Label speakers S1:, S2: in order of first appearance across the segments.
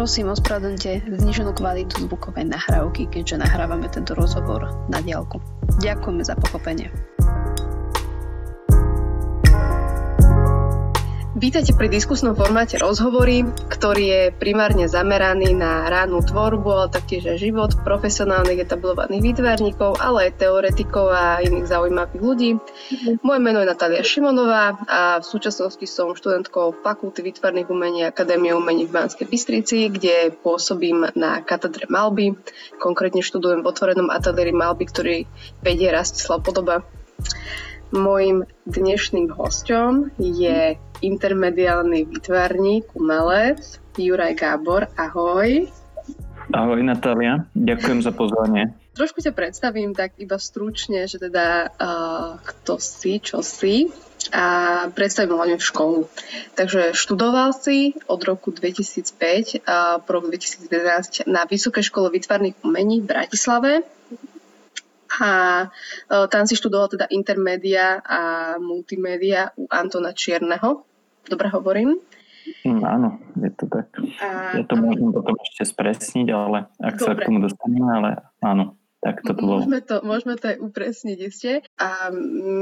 S1: Prosím, ospravedlňte zniženú kvalitu zvukovej nahrávky, keďže nahrávame tento rozhovor na diálku. Ďakujeme za pochopenie. Vítajte pri diskusnom formáte rozhovory, ktorý je primárne zameraný na ránnu tvorbu, ale taktiež aj život profesionálnych etablovaných výtvarníkov, ale aj teoretikov a iných zaujímavých ľudí. Moje meno je Natália Šimonová a v súčasnosti som študentkou Fakulty výtvarných umení Akadémie umení v Banskej Bystrici, kde pôsobím na katedre malby. Konkrétne študujem v otvorenom ateliéri malby, ktorý vedie Rastislav Podoba. Mojím dnešným hostom je intermediálny výtvarník, umelec Juraj Gábor. Ahoj.
S2: Ahoj Natália, ďakujem za pozvanie.
S1: Trošku ťa predstavím tak iba stručne, že teda uh, kto si, čo si a predstavím hlavne v školu. Takže študoval si od roku 2005 a po roku 2011 na Vysokej škole výtvarných umení v Bratislave a uh, tam si študoval teda intermédia a multimédia u Antona Čierneho Dobre hovorím?
S2: Mm, áno, je to tak. A, ja to a... môžem potom ešte spresniť, ale ak Dobre. sa k tomu dostaneme, ale áno. Tak to bolo.
S1: Môžeme to, môžeme to aj upresniť ešte. A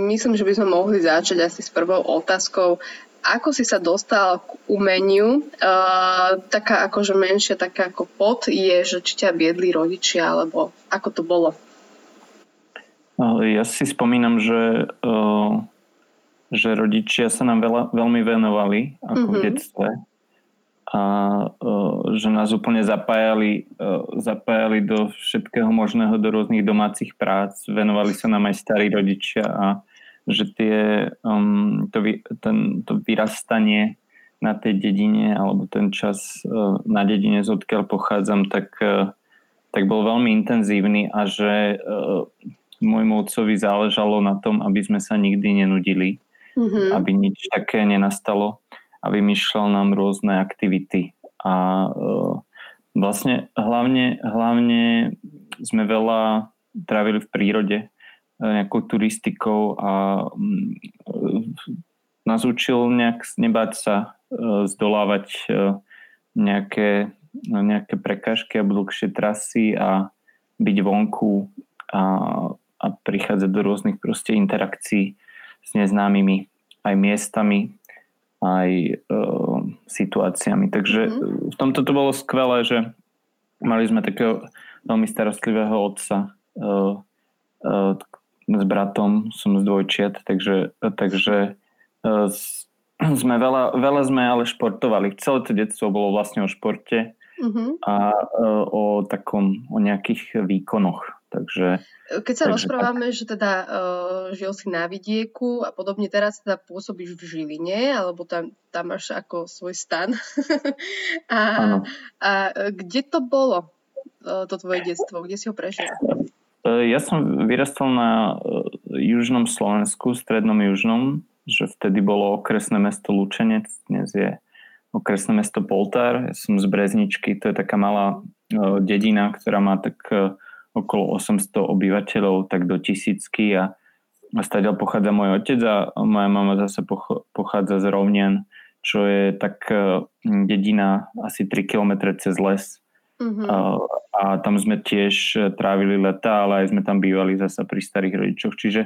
S1: myslím, že by sme mohli začať asi s prvou otázkou. Ako si sa dostal k umeniu? Uh, taká akože menšia, taká ako pod je, že či ťa viedli rodičia, alebo ako to bolo?
S2: Ja si spomínam, že uh, že rodičia sa nám veľa, veľmi venovali ako mm-hmm. v mhm. detstve a uh, že nás úplne zapájali, uh, zapájali do všetkého možného, do rôznych domácich prác, venovali sa nám aj starí rodičia a že tie, um, to, ten, to vyrastanie na tej dedine alebo ten čas uh, na dedine, z odkiaľ pochádzam, tak, uh, tak bol veľmi intenzívny a že uh, môjmu otcovi záležalo na tom, aby sme sa nikdy nenudili mm-hmm. aby nič také nenastalo a vymýšľal nám rôzne aktivity. A uh, vlastne hlavne, hlavne sme veľa trávili v prírode, uh, nejakou turistikou a um, nás učil nejak nebáť sa uh, zdolávať nejaké, nejaké prekážky alebo dlhšie trasy a byť vonku a, a prichádzať do rôznych proste interakcií s neznámymi aj miestami, aj e, situáciami. Takže mm-hmm. v tomto to bolo skvelé, že mali sme takého veľmi starostlivého otca e, e, s bratom, som z dvojčiat, takže, takže e, sme veľa, veľa sme ale športovali. Celé to detstvo bolo vlastne o športe mm-hmm. a e, o takom, o nejakých výkonoch. Takže,
S1: Keď sa takže rozprávame, tak. že teda uh, žil si na vidieku a podobne, teraz teda pôsobíš v Žiline, alebo tam, tam máš ako svoj stan. a, a kde to bolo, uh, to tvoje detstvo? Kde si ho prežil?
S2: Ja som vyrastal na južnom Slovensku, strednom južnom, že vtedy bolo okresné mesto Lučenec, dnes je okresné mesto Poltár. Ja som z Brezničky, to je taká malá dedina, ktorá má tak okolo 800 obyvateľov, tak do tisícky a, a stadiaľ pochádza môj otec a moja mama zase pochádza z Rovnian, čo je tak e, dedina asi 3 km cez les. A, a tam sme tiež trávili leta, ale aj sme tam bývali zase pri starých rodičoch. Čiže,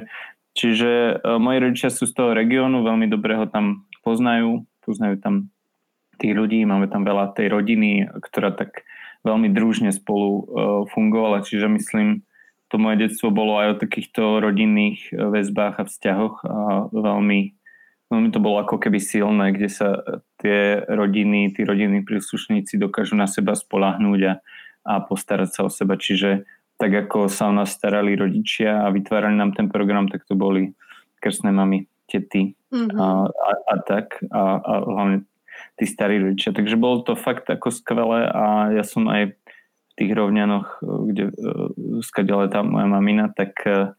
S2: čiže e, moji rodičia sú z toho regiónu, veľmi dobre ho tam poznajú, poznajú tam tých ľudí, máme tam veľa tej rodiny, ktorá tak veľmi družne spolu uh, fungovala, čiže myslím, to moje detstvo bolo aj o takýchto rodinných e, väzbách a vzťahoch a veľmi, veľmi to bolo ako keby silné, kde sa tie rodiny, tí rodinní príslušníci dokážu na seba spolahnúť a, a postarať sa o seba. Čiže tak ako sa o nás starali rodičia a vytvárali nám ten program, tak to boli krstné mami, tety mm-hmm. a, a, a tak. A, a hlavne tí starí rodičia. Takže bolo to fakt ako skvelé a ja som aj v tých rovňanoch, kde e, skadiala tá moja mamina, tak, e,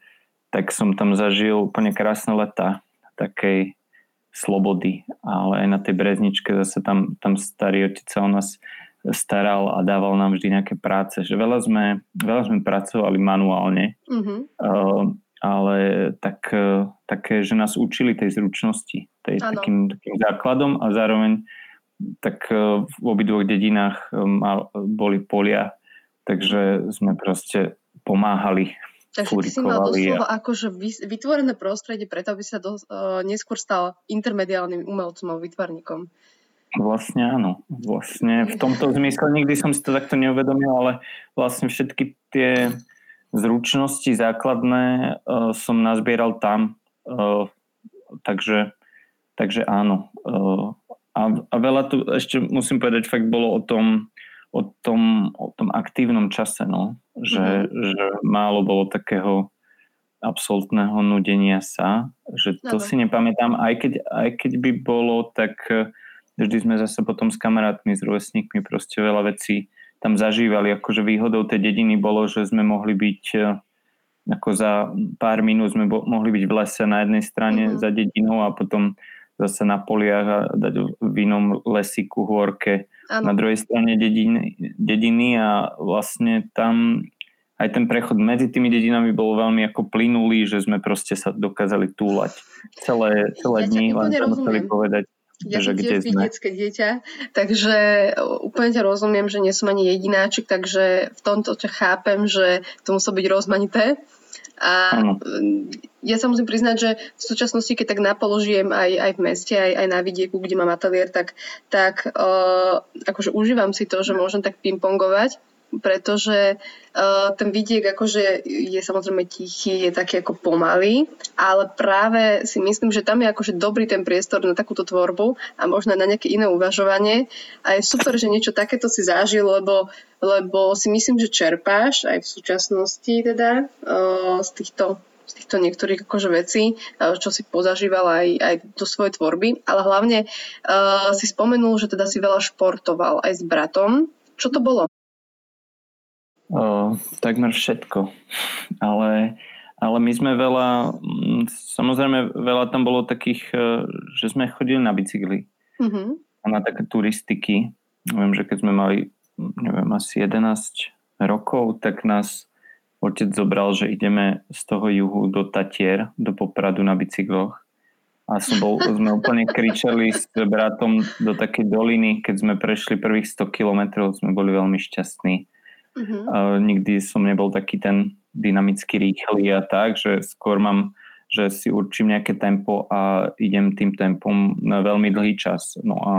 S2: tak som tam zažil úplne krásne leta takej slobody, ale aj na tej brezničke zase tam, tam starý otec sa o nás staral a dával nám vždy nejaké práce, že veľa sme, veľa sme pracovali manuálne, mm-hmm. uh, ale tak, také, že nás učili tej zručnosti, tej, takým, takým základom a zároveň tak v obidvoch dedinách boli polia, takže sme proste pomáhali
S1: Takže ty si mal doslova akože vytvorené prostredie preto, aby sa do, uh, neskôr stal intermediálnym umelcom a vytvarníkom.
S2: Vlastne áno. Vlastne v tomto zmysle nikdy som si to takto neuvedomil, ale vlastne všetky tie zručnosti základné uh, som nazbieral tam. Uh, takže, takže áno. Uh, a, a veľa tu ešte musím povedať, fakt bolo o tom, o tom, o tom aktívnom čase, no že, mm-hmm. že málo bolo takého absolútneho nudenia sa, že to no. si nepamätám, aj keď, aj keď by bolo, tak eh, vždy sme zase potom s kamarátmi, s rovesníkmi proste veľa vecí tam zažívali. Akože výhodou tej dediny bolo, že sme mohli byť eh, ako za pár minút sme bo, mohli byť v lese na jednej strane mm-hmm. za dedinou a potom zase na poliach a dať v inom lesíku, hôrke ano. na druhej strane dediny, dediny a vlastne tam aj ten prechod medzi tými dedinami bol veľmi ako plynulý, že sme proste sa dokázali túlať celé, celé ja dní, len sa museli povedať,
S1: ja že kde sme. detské dieťa, takže úplne ťa rozumiem, že nie som ani jedináčik, takže v tomto ťa chápem, že to musí byť rozmanité. A ano. ja sa musím priznať, že v súčasnosti, keď tak napoložijem aj, aj v meste, aj, aj na vidieku, kde mám ateliér, tak, tak uh, akože užívam si to, že môžem tak pingpongovať pretože uh, ten vidiek akože je samozrejme tichý, je taký ako pomalý, ale práve si myslím, že tam je akože dobrý ten priestor na takúto tvorbu a možno na nejaké iné uvažovanie a je super, že niečo takéto si zažil, lebo, lebo si myslím, že čerpáš aj v súčasnosti teda uh, z týchto z týchto niektorých akože vecí, čo si pozažíval aj, aj do svojej tvorby, ale hlavne uh, si spomenul, že teda si veľa športoval aj s bratom. Čo to bolo?
S2: O, takmer všetko. Ale, ale my sme veľa, mm, samozrejme veľa tam bolo takých, e, že sme chodili na bicykli. Mm-hmm. A na také turistiky. Viem, že keď sme mali, neviem, asi 11 rokov, tak nás otec zobral, že ideme z toho juhu do Tatier, do Popradu na bicykloch. A som bol, sme úplne kričali s bratom do takej doliny, keď sme prešli prvých 100 kilometrov, sme boli veľmi šťastní Uh-huh. Uh, nikdy som nebol taký ten dynamicky rýchly a tak, že skôr mám, že si určím nejaké tempo a idem tým tempom na veľmi dlhý čas. No a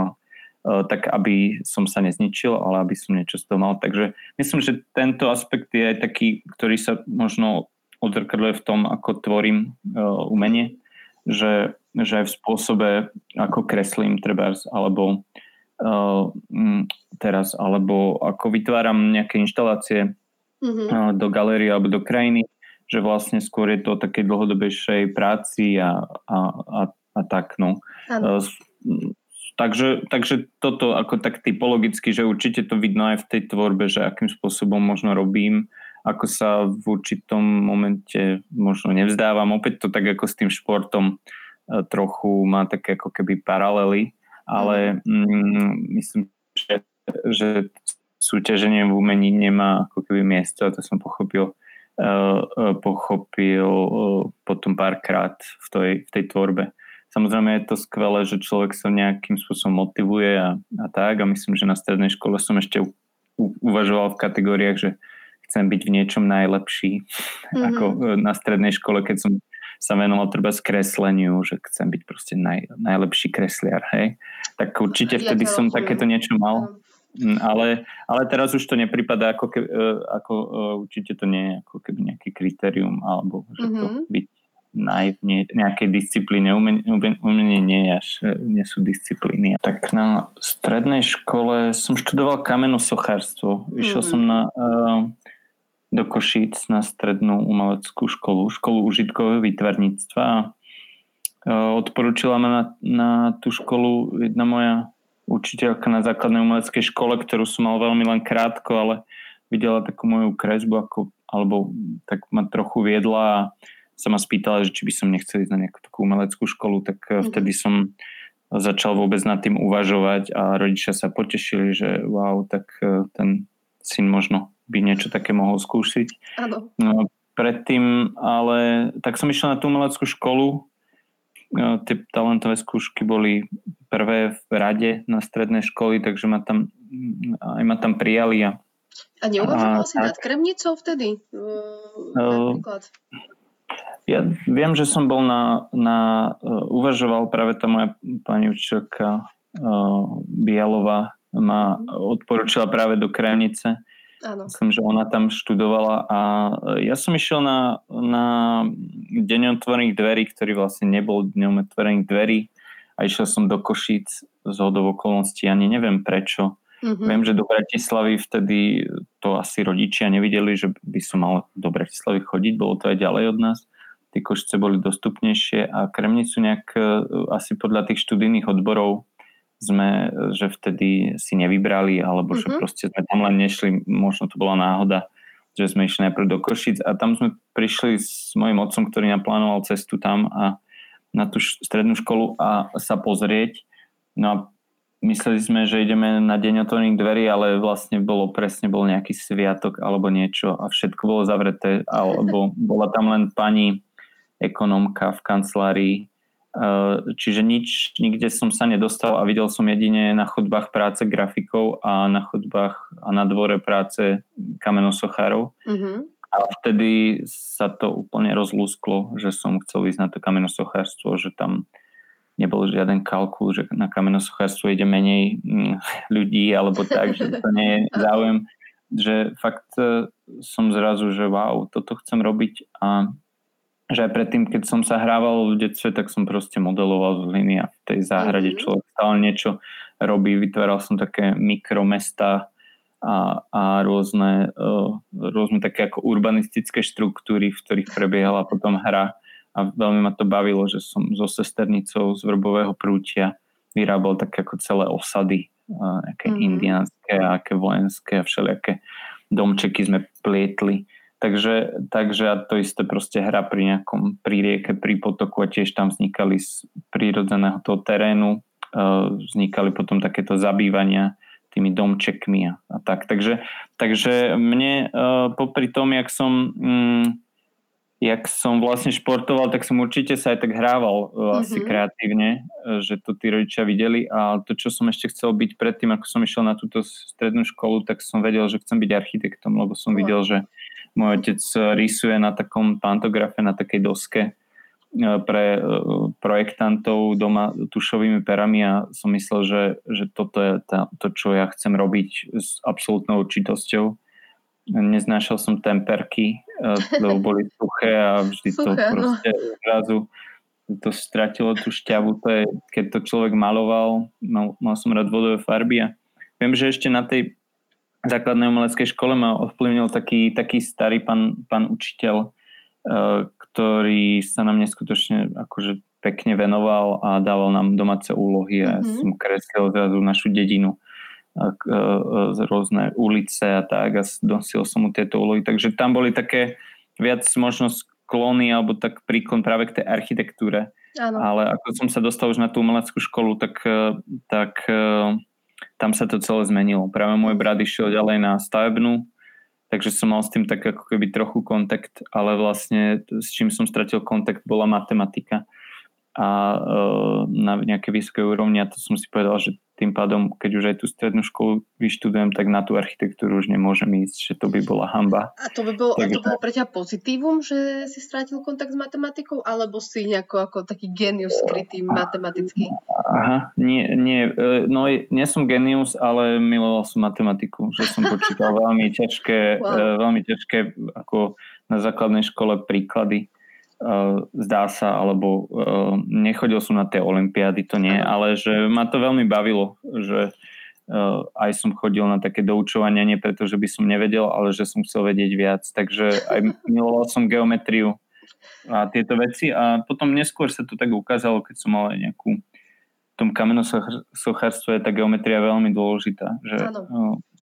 S2: uh, tak, aby som sa nezničil, ale aby som niečo z toho mal. Takže myslím, že tento aspekt je aj taký, ktorý sa možno odzrkadluje v tom, ako tvorím uh, umenie, že, že aj v spôsobe, ako kreslím trebárs, alebo teraz, alebo ako vytváram nejaké inštalácie mm-hmm. do galérie alebo do krajiny, že vlastne skôr je to také dlhodobejšej práci a, a, a, a tak, no. Uh, takže, takže toto ako tak typologicky, že určite to vidno aj v tej tvorbe, že akým spôsobom možno robím, ako sa v určitom momente možno nevzdávam. Opäť to tak ako s tým športom trochu má také ako keby paralely, ale mm, myslím, že, že súťaženie v umení nemá ako keby miesto a to som pochopil uh, pochopil uh, potom párkrát v tej, v tej tvorbe. Samozrejme je to skvelé, že človek sa nejakým spôsobom motivuje a, a tak a myslím, že na strednej škole som ešte u, u, uvažoval v kategóriách, že chcem byť v niečom najlepší mm-hmm. ako na strednej škole, keď som sa venoval treba skresleniu, že chcem byť proste naj, najlepší kresliar, hej. Tak určite vtedy ja som takéto niečo mal. Mm, ale, ale teraz už to nepripadá ako, ke, e, ako uh, určite to nie je ako keby nejaký kritérium alebo že mm-hmm. to mhm. byť naj, nie, nejakej disciplíne. Umenie, umenie nie, až, e, nie sú disciplíny. Tak na strednej škole som študoval kameno sochárstvo. Išiel mm-hmm. som na uh, do Košíc na strednú umeleckú školu, školu užitkového výtvarníctva. Odporúčila ma na, na tú školu jedna moja učiteľka na základnej umeleckej škole, ktorú som mal veľmi len krátko, ale videla takú moju kresbu, ako, alebo tak ma trochu viedla a sa ma spýtala, že či by som nechcel ísť na nejakú takú umeleckú školu, tak mm-hmm. vtedy som začal vôbec nad tým uvažovať a rodičia sa potešili, že wow, tak e, ten syn možno by niečo také mohol skúsiť.
S1: Áno.
S2: No, predtým, ale tak som išiel na tú umeleckú školu tie talentové skúšky boli prvé v rade na strednej školy, takže ma tam, aj ma tam prijali. A,
S1: a neuvažoval si nad Kremnicou vtedy? Uh,
S2: ja viem, že som bol na, na uh, uvažoval práve tá moja pani učiteľka uh, Bialová ma odporúčila práve do Kremnice Áno. Myslím, že ona tam študovala a ja som išiel na, na deň otvorených dverí, ktorý vlastne nebol dňom otvorených dverí a išiel som do Košíc z hodov okolností, ani neviem prečo. Mm-hmm. Viem, že do Bratislavy vtedy to asi rodičia nevideli, že by som mal do Bratislavy chodiť, bolo to aj ďalej od nás. Tie Košice boli dostupnejšie a Kremnicu nejak e, asi podľa tých študijných odborov sme, že vtedy si nevybrali, alebo že mm-hmm. proste sme tam len nešli, možno to bola náhoda, že sme išli najprv do Košic a tam sme prišli s mojim otcom, ktorý naplánoval cestu tam a na tú strednú školu a sa pozrieť. No a mysleli sme, že ideme na deň otvorených dverí, ale vlastne bolo presne bol nejaký sviatok alebo niečo a všetko bolo zavreté, alebo bola tam len pani ekonomka v kancelárii čiže nič, nikde som sa nedostal a videl som jedine na chodbách práce grafikov a na chodbách a na dvore práce kamenosochárov. Mm-hmm. A vtedy sa to úplne rozlúsklo, že som chcel ísť na to kamenosochárstvo, že tam nebol žiaden kalkul, že na kamenosochárstvo ide menej mm, ľudí alebo tak, že to nie je záujem. Že fakt eh, som zrazu, že wow, toto chcem robiť a že aj predtým, keď som sa hrával v detstve, tak som proste modeloval z hliny a v tej záhrade mm-hmm. človek stále niečo robí. Vytváral som také mikromesta a, a rôzne, uh, rôzne také ako urbanistické štruktúry, v ktorých prebiehala potom hra a veľmi ma to bavilo, že som so sesternicou z Vrbového prútia vyrábal také ako celé osady, uh, aké mm-hmm. indiánske a aké vojenské a všelijaké domčeky sme plietli Takže, takže a to isté proste hra pri nejakom pri rieke, pri potoku a tiež tam vznikali z prírodzeného toho terénu, uh, vznikali potom takéto zabývania tými domčekmi a, a tak. Takže, takže mne uh, popri tom, jak som, um, jak som vlastne športoval, tak som určite sa aj tak hrával mm-hmm. asi kreatívne, že to tí rodičia videli a to, čo som ešte chcel byť predtým, ako som išiel na túto strednú školu, tak som vedel, že chcem byť architektom, lebo som videl, že môj otec rysuje na takom pantografe, na takej doske e, pre e, projektantov doma tušovými perami a som myslel, že, že toto je tá, to, čo ja chcem robiť s absolútnou určitosťou. Neznášal som temperky, e, lebo boli suché a vždy to Suché, proste no. zrazu to stratilo tú šťavu. To je, keď to človek maloval, mal, mal som rád vodové farby a viem, že ešte na tej základnej umeleckej škole ma ovplyvnil taký, taký starý pán, pán učiteľ, uh, ktorý sa nám neskutočne akože pekne venoval a dával nám domáce úlohy mm-hmm. som kreslil zrazu našu dedinu uh, uh, rôzne ulice a tak a dosil som mu tieto úlohy. Takže tam boli také viac možno sklony alebo tak príklon práve k tej architektúre. Áno. Ale ako som sa dostal už na tú umeleckú školu, tak, tak tam sa to celé zmenilo. Práve môj brat išiel ďalej na stavebnú, takže som mal s tým tak ako keby trochu kontakt, ale vlastne s čím som stratil kontakt bola matematika a e, na nejakej vysokej úrovni a to som si povedal, že tým pádom, keď už aj tú strednú školu vyštudujem, tak na tú architektúru už nemôžem ísť, že to by bola hamba.
S1: A to by bolo, Takže... a to bolo pre ťa pozitívum, že si strátil kontakt s matematikou, alebo si nejako ako taký genius skrytý matematický?
S2: Aha, nie, nie, e, no nie som genius, ale miloval som matematiku, že som počítal veľmi ťažké, wow. E, veľmi ťažké ako na základnej škole príklady zdá sa, alebo uh, nechodil som na tie olympiády, to nie, ale že ma to veľmi bavilo, že uh, aj som chodil na také doučovania, nie preto, že by som nevedel, ale že som chcel vedieť viac, takže aj miloval som geometriu a tieto veci. A potom neskôr sa to tak ukázalo, keď som mal aj nejakú v tom kamenosochárstve je tá geometria veľmi dôležitá, že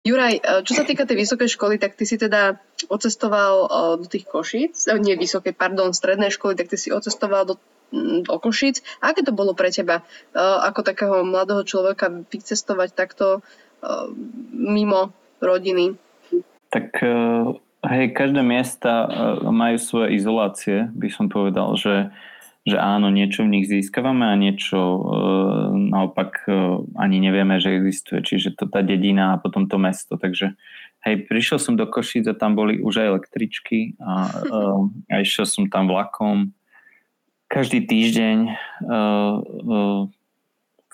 S1: Juraj, e, čo sa týka tej vysokej školy, tak ty si teda ocestoval e, do tých Košíc, e, nie vysokej, pardon, strednej školy, tak ty si ocestoval do, do Košíc. Aké to bolo pre teba, ako takého mladého človeka, vycestovať takto mimo rodiny?
S2: Tak hej, každé miesta majú svoje izolácie, by som povedal, že že áno, niečo v nich získavame a niečo e, naopak e, ani nevieme, že existuje. Čiže to tá dedina a potom to mesto. Takže hej, prišiel som do Košic a tam boli už aj električky a, e, a išiel som tam vlakom každý týždeň e, e,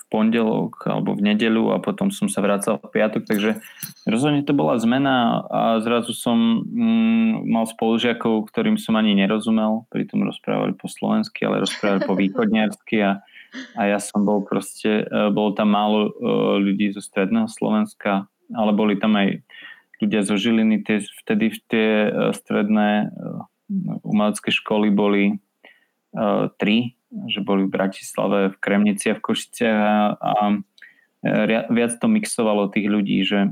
S2: pondelok alebo v nedelu a potom som sa vracal v piatok, takže rozhodne to bola zmena a zrazu som mm, mal spolužiakov, ktorým som ani nerozumel, pritom rozprávali po slovensky, ale rozprávali po východniarsky a, a ja som bol proste, e, bolo tam málo e, ľudí zo stredného Slovenska, ale boli tam aj ľudia zo Žiliny, tie, vtedy tie e, stredné umelecké školy boli tri že boli v Bratislave, v Kremnici a v Košiciach a, a viac to mixovalo tých ľudí, že,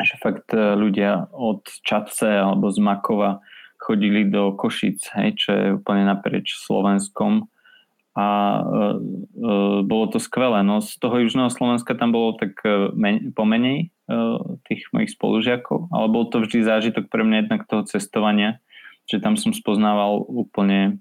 S2: že fakt e, ľudia od Čace alebo z Makova chodili do Košic, hej, čo je úplne naprieč Slovenskom a e, e, bolo to skvelé. No z toho južného Slovenska tam bolo tak e, men, pomenej e, tých mojich spolužiakov, ale bol to vždy zážitok pre mňa jednak toho cestovania, že tam som spoznával úplne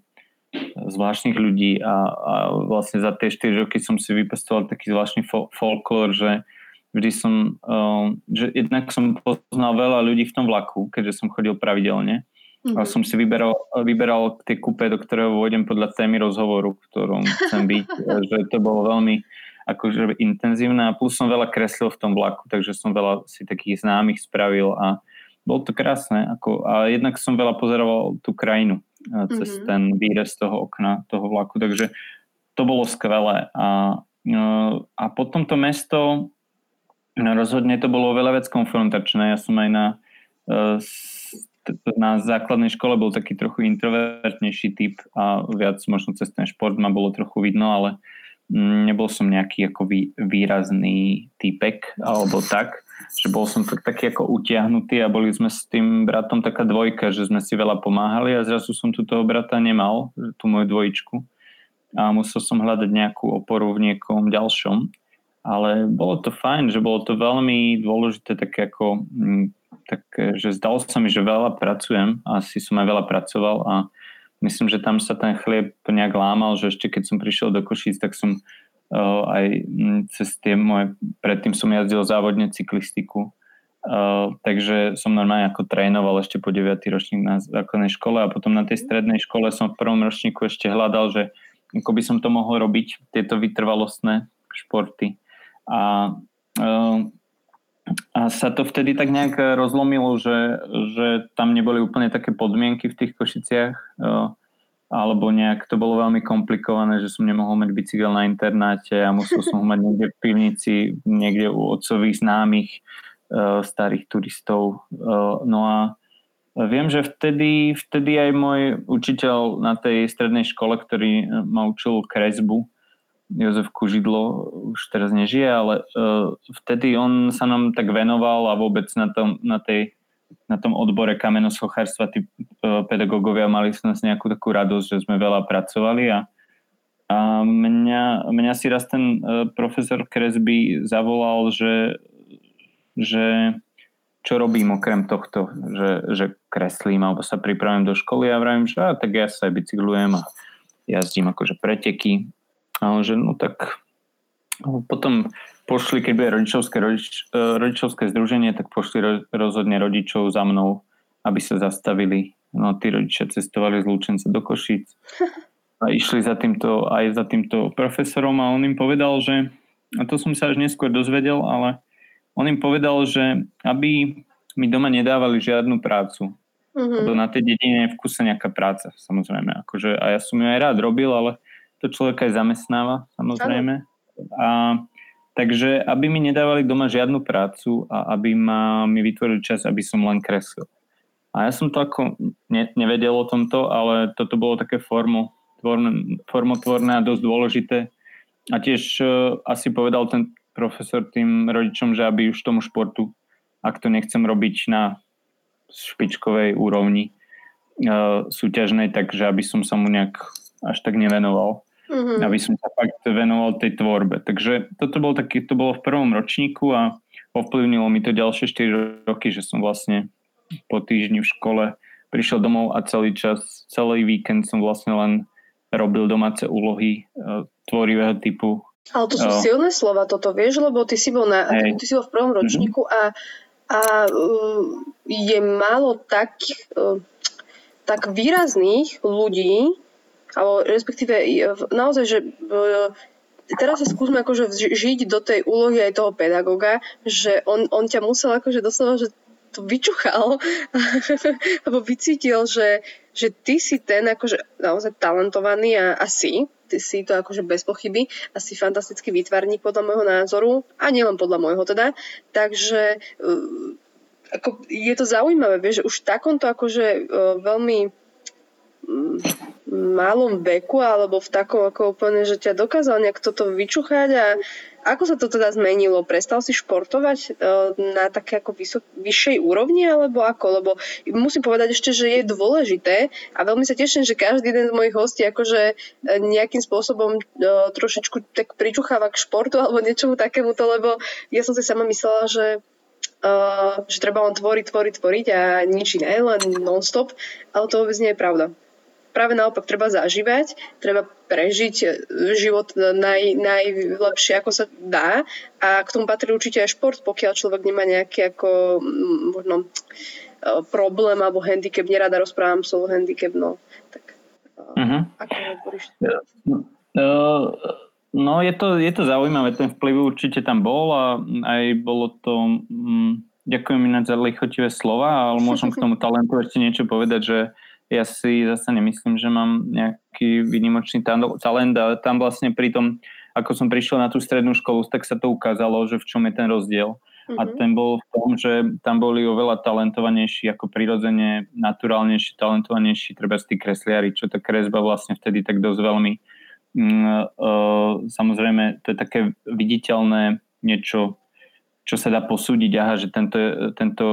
S2: zvláštnych ľudí a, a vlastne za tie 4 roky som si vypestoval taký zvláštny fol- folklór, že vždy som, uh, že jednak som poznal veľa ľudí v tom vlaku, keďže som chodil pravidelne mm-hmm. a som si vyberal, vyberal tie kúpe, do ktorého vôjdem podľa témy rozhovoru, ktorom chcem byť, že to bolo veľmi akože intenzívne a plus som veľa kreslil v tom vlaku, takže som veľa si takých známych spravil a bolo to krásne. Ako, a jednak som veľa pozeroval tú krajinu cez mm-hmm. ten výrez toho okna, toho vlaku, takže to bolo skvelé. A, no, a potom to mesto, no rozhodne to bolo veľa vec konfrontačné. Ja som aj na, e, na základnej škole bol taký trochu introvertnejší typ a viac možno cez ten šport ma bolo trochu vidno, ale mm, nebol som nejaký ako výrazný typek alebo tak že bol som tak, taký ako utiahnutý a boli sme s tým bratom taká dvojka, že sme si veľa pomáhali a zrazu som tu toho brata nemal, tú moju dvojičku a musel som hľadať nejakú oporu v niekom ďalšom. Ale bolo to fajn, že bolo to veľmi dôležité také ako, mm, tak, že zdalo sa mi, že veľa pracujem asi som aj veľa pracoval a myslím, že tam sa ten chlieb nejak lámal, že ešte keď som prišiel do Košíc, tak som aj cez tie moje, predtým som jazdil závodne cyklistiku, takže som normálne ako trénoval ešte po 9. ročník na základnej škole a potom na tej strednej škole som v prvom ročníku ešte hľadal, že ako by som to mohol robiť, tieto vytrvalostné športy. A, a sa to vtedy tak nejak rozlomilo, že, že tam neboli úplne také podmienky v tých Košiciach alebo nejak to bolo veľmi komplikované, že som nemohol mať bicykel na internáte a musel som ho mať niekde v pivnici, niekde u otcových známych uh, starých turistov. Uh, no a viem, že vtedy, vtedy aj môj učiteľ na tej strednej škole, ktorý ma učil kresbu, Jozef Kužidlo, už teraz nežije, ale uh, vtedy on sa nám tak venoval a vôbec na, tom, na tej na tom odbore kamenosochárstva tí e, pedagógovia mali s nás nejakú takú radosť, že sme veľa pracovali a, a mňa, mňa si raz ten e, profesor Kresby zavolal, že, že čo robím okrem tohto, že, že kreslím alebo sa pripravím do školy a vravím, že a, tak ja sa aj bicyklujem a jazdím akože preteky. A on, že no tak potom pošli, keď bude rodičovské, rodič, e, rodičovské združenie, tak pošli rozhodne rodičov za mnou, aby sa zastavili. No tí rodičia cestovali z Lučenca do Košíc a išli za týmto, aj za týmto profesorom a on im povedal, že, a to som sa až neskôr dozvedel, ale on im povedal, že aby mi doma nedávali žiadnu prácu. Mm-hmm. Lebo na tej dedine je v kuse nejaká práca, samozrejme. Akože, a ja som ju aj rád robil, ale to človeka aj zamestnáva, samozrejme. A Takže aby mi nedávali doma žiadnu prácu a aby ma, mi vytvorili čas, aby som len kreslil. A ja som to ako ne, nevedel o tomto, ale toto bolo také formo, tvorné, formotvorné a dosť dôležité. A tiež uh, asi povedal ten profesor tým rodičom, že aby už tomu športu, ak to nechcem robiť na špičkovej úrovni uh, súťažnej, takže aby som sa mu nejak až tak nevenoval mm-hmm. aby som sa fakt venoval tej tvorbe. Takže toto bol taký, to bolo v prvom ročníku a ovplyvnilo mi to ďalšie 4 roky, že som vlastne po týždni v škole prišiel domov a celý čas, celý víkend som vlastne len robil domáce úlohy tvorivého typu.
S1: Ale to sú uh, silné slova toto, vieš, lebo ty si bol, na, ty si bol v prvom mhm. ročníku mm-hmm. a, a uh, je málo tak, uh, tak výrazných ľudí, alebo respektíve naozaj, že uh, teraz sa skúsme akože žiť do tej úlohy aj toho pedagóga, že on, on ťa musel akože doslova, že to vyčuchal alebo vycítil, že, že ty si ten akože naozaj talentovaný a, a si, ty si to akože bez pochyby a si fantastický výtvarník podľa môjho názoru a nielen podľa môjho teda. Takže uh, ako je to zaujímavé, vieš, že už takomto akože veľmi malom veku alebo v takom ako úplne, že ťa dokázal nejak toto vyčuchať a ako sa to teda zmenilo? Prestal si športovať e, na také ako vysok, vyššej úrovni alebo ako? Lebo musím povedať ešte, že je dôležité a veľmi sa teším, že každý jeden z mojich hostí akože e, nejakým spôsobom e, trošičku tak pričucháva k športu alebo niečomu takémuto, lebo ja som si sama myslela, že že treba len tvoriť, tvoriť, tvoriť a nič iné, len non-stop, ale to vôbec nie je pravda práve naopak treba zažívať, treba prežiť život naj, najlepšie, ako sa dá a k tomu patrí určite aj šport, pokiaľ človek nemá nejaký ako mm, možno e, problém alebo handicap, nerada rozprávam slovo handicap, no tak uh-huh. ako hovoríš?
S2: Uh, no je to, je to zaujímavé, ten vplyv určite tam bol a aj bolo to, um, ďakujem ináč za lichotivé slova, ale môžem k tomu talentu ešte niečo povedať, že ja si zase nemyslím, že mám nejaký výnimočný talent a tam vlastne pri tom, ako som prišiel na tú strednú školu, tak sa to ukázalo, že v čom je ten rozdiel. Mm-hmm. A mhm. ten bol v tom, že tam boli oveľa talentovanejší, ako prirodzene, naturálnejší, talentovanejší, treba tí kresliari, čo tá kresba vlastne vtedy tak dosť veľmi mm, uh, samozrejme, to je také viditeľné niečo čo sa dá posúdiť, aha, že tento, tento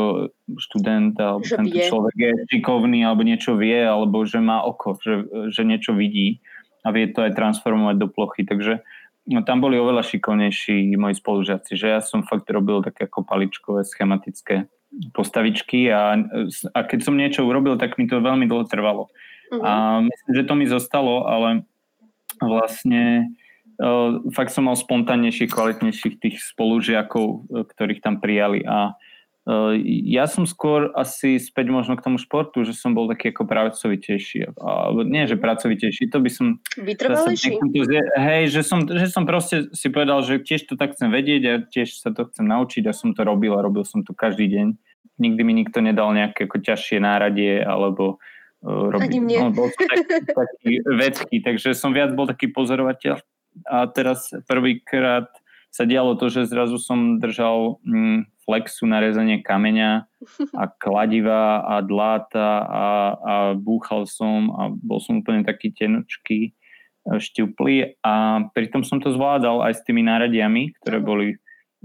S2: študent alebo že tento vie. človek je šikovný alebo niečo vie, alebo že má oko, že, že niečo vidí a vie to aj transformovať do plochy. Takže no, tam boli oveľa šikovnejší moji spolužiaci, že ja som fakt robil také ako paličkové, schematické postavičky a, a keď som niečo urobil, tak mi to veľmi dlho trvalo. Uh-huh. A myslím, že to mi zostalo, ale vlastne fakt som mal spontánnejších, kvalitnejších tých spolužiakov, e, ktorých tam prijali a uh, ja som skôr asi späť možno k tomu športu, že som bol taký ako pracovitejší. A, nie, že pracovitejší, to by som...
S1: Vytrvalejší?
S2: Hej, že som, že som proste si povedal, že tiež to tak chcem vedieť a tiež sa to chcem naučiť a som to robil a robil som to každý deň. Nikdy mi nikto nedal nejaké ako ťažšie náradie alebo uh, robiť. No, bol som taký, taký vecký, takže som viac bol taký pozorovateľ a teraz prvýkrát sa dialo to, že zrazu som držal mm, flexu na rezanie kameňa a kladiva a dláta a, a búchal som a bol som úplne taký tenočký, e, štiuplý a pritom som to zvládal aj s tými náradiami, ktoré boli.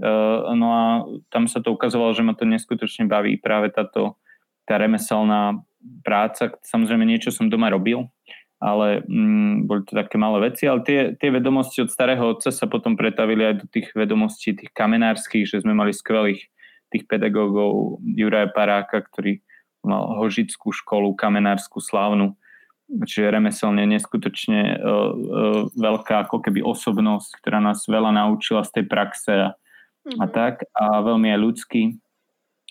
S2: Uh, no a tam sa to ukazovalo, že ma to neskutočne baví. Práve táto tá remeselná práca. Samozrejme niečo som doma robil, ale mm, boli to také malé veci, ale tie, tie vedomosti od starého otca sa potom pretavili aj do tých vedomostí tých kamenárskych, že sme mali skvelých tých pedagógov Juraja Paráka, ktorý mal hožickú školu kamenárskú slávnu, čiže remeselne neskutočne uh, uh, veľká ako keby osobnosť, ktorá nás veľa naučila z tej praxe a, mm-hmm. a mhm. tak a veľmi aj ľudský.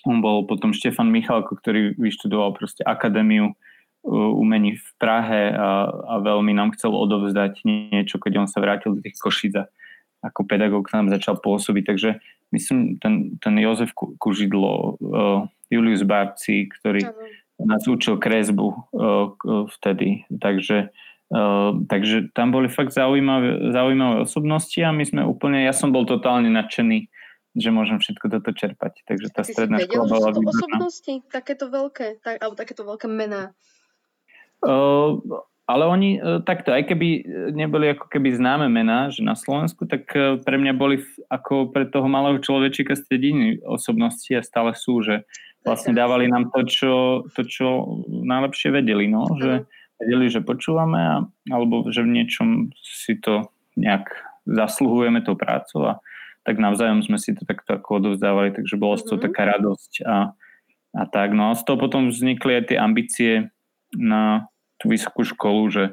S2: On bol potom Štefan Michalko, ktorý vyštudoval proste akadémiu umení v Prahe a, a veľmi nám chcel odovzdať niečo, keď on sa vrátil do tých Košic a ako pedagóg nám začal pôsobiť. Takže myslím, ten, ten Jozef Kužidlo, uh, Julius Barci, ktorý nás učil kresbu uh, vtedy. Takže, uh, takže tam boli fakt zaujímavé, zaujímavé osobnosti a my sme úplne, ja som bol totálne nadšený že môžem všetko toto čerpať. Takže tá stredná škola bola
S1: osobnosti, takéto veľké, tak, alebo takéto veľké mená
S2: ale oni uh, takto, aj keby neboli ako keby známe mená, že na Slovensku, tak uh, pre mňa boli ako pre toho malého človečika z dediny osobnosti a stále sú, že vlastne dávali nám to, čo, to, čo najlepšie vedeli, no, že vedeli, že počúvame a, alebo že v niečom si to nejak zasluhujeme tou prácou a tak navzájom sme si to takto ako odovzdávali, takže bola mm-hmm. taká radosť a, a tak. No a z toho potom vznikli aj tie ambície na tú vysokú školu, že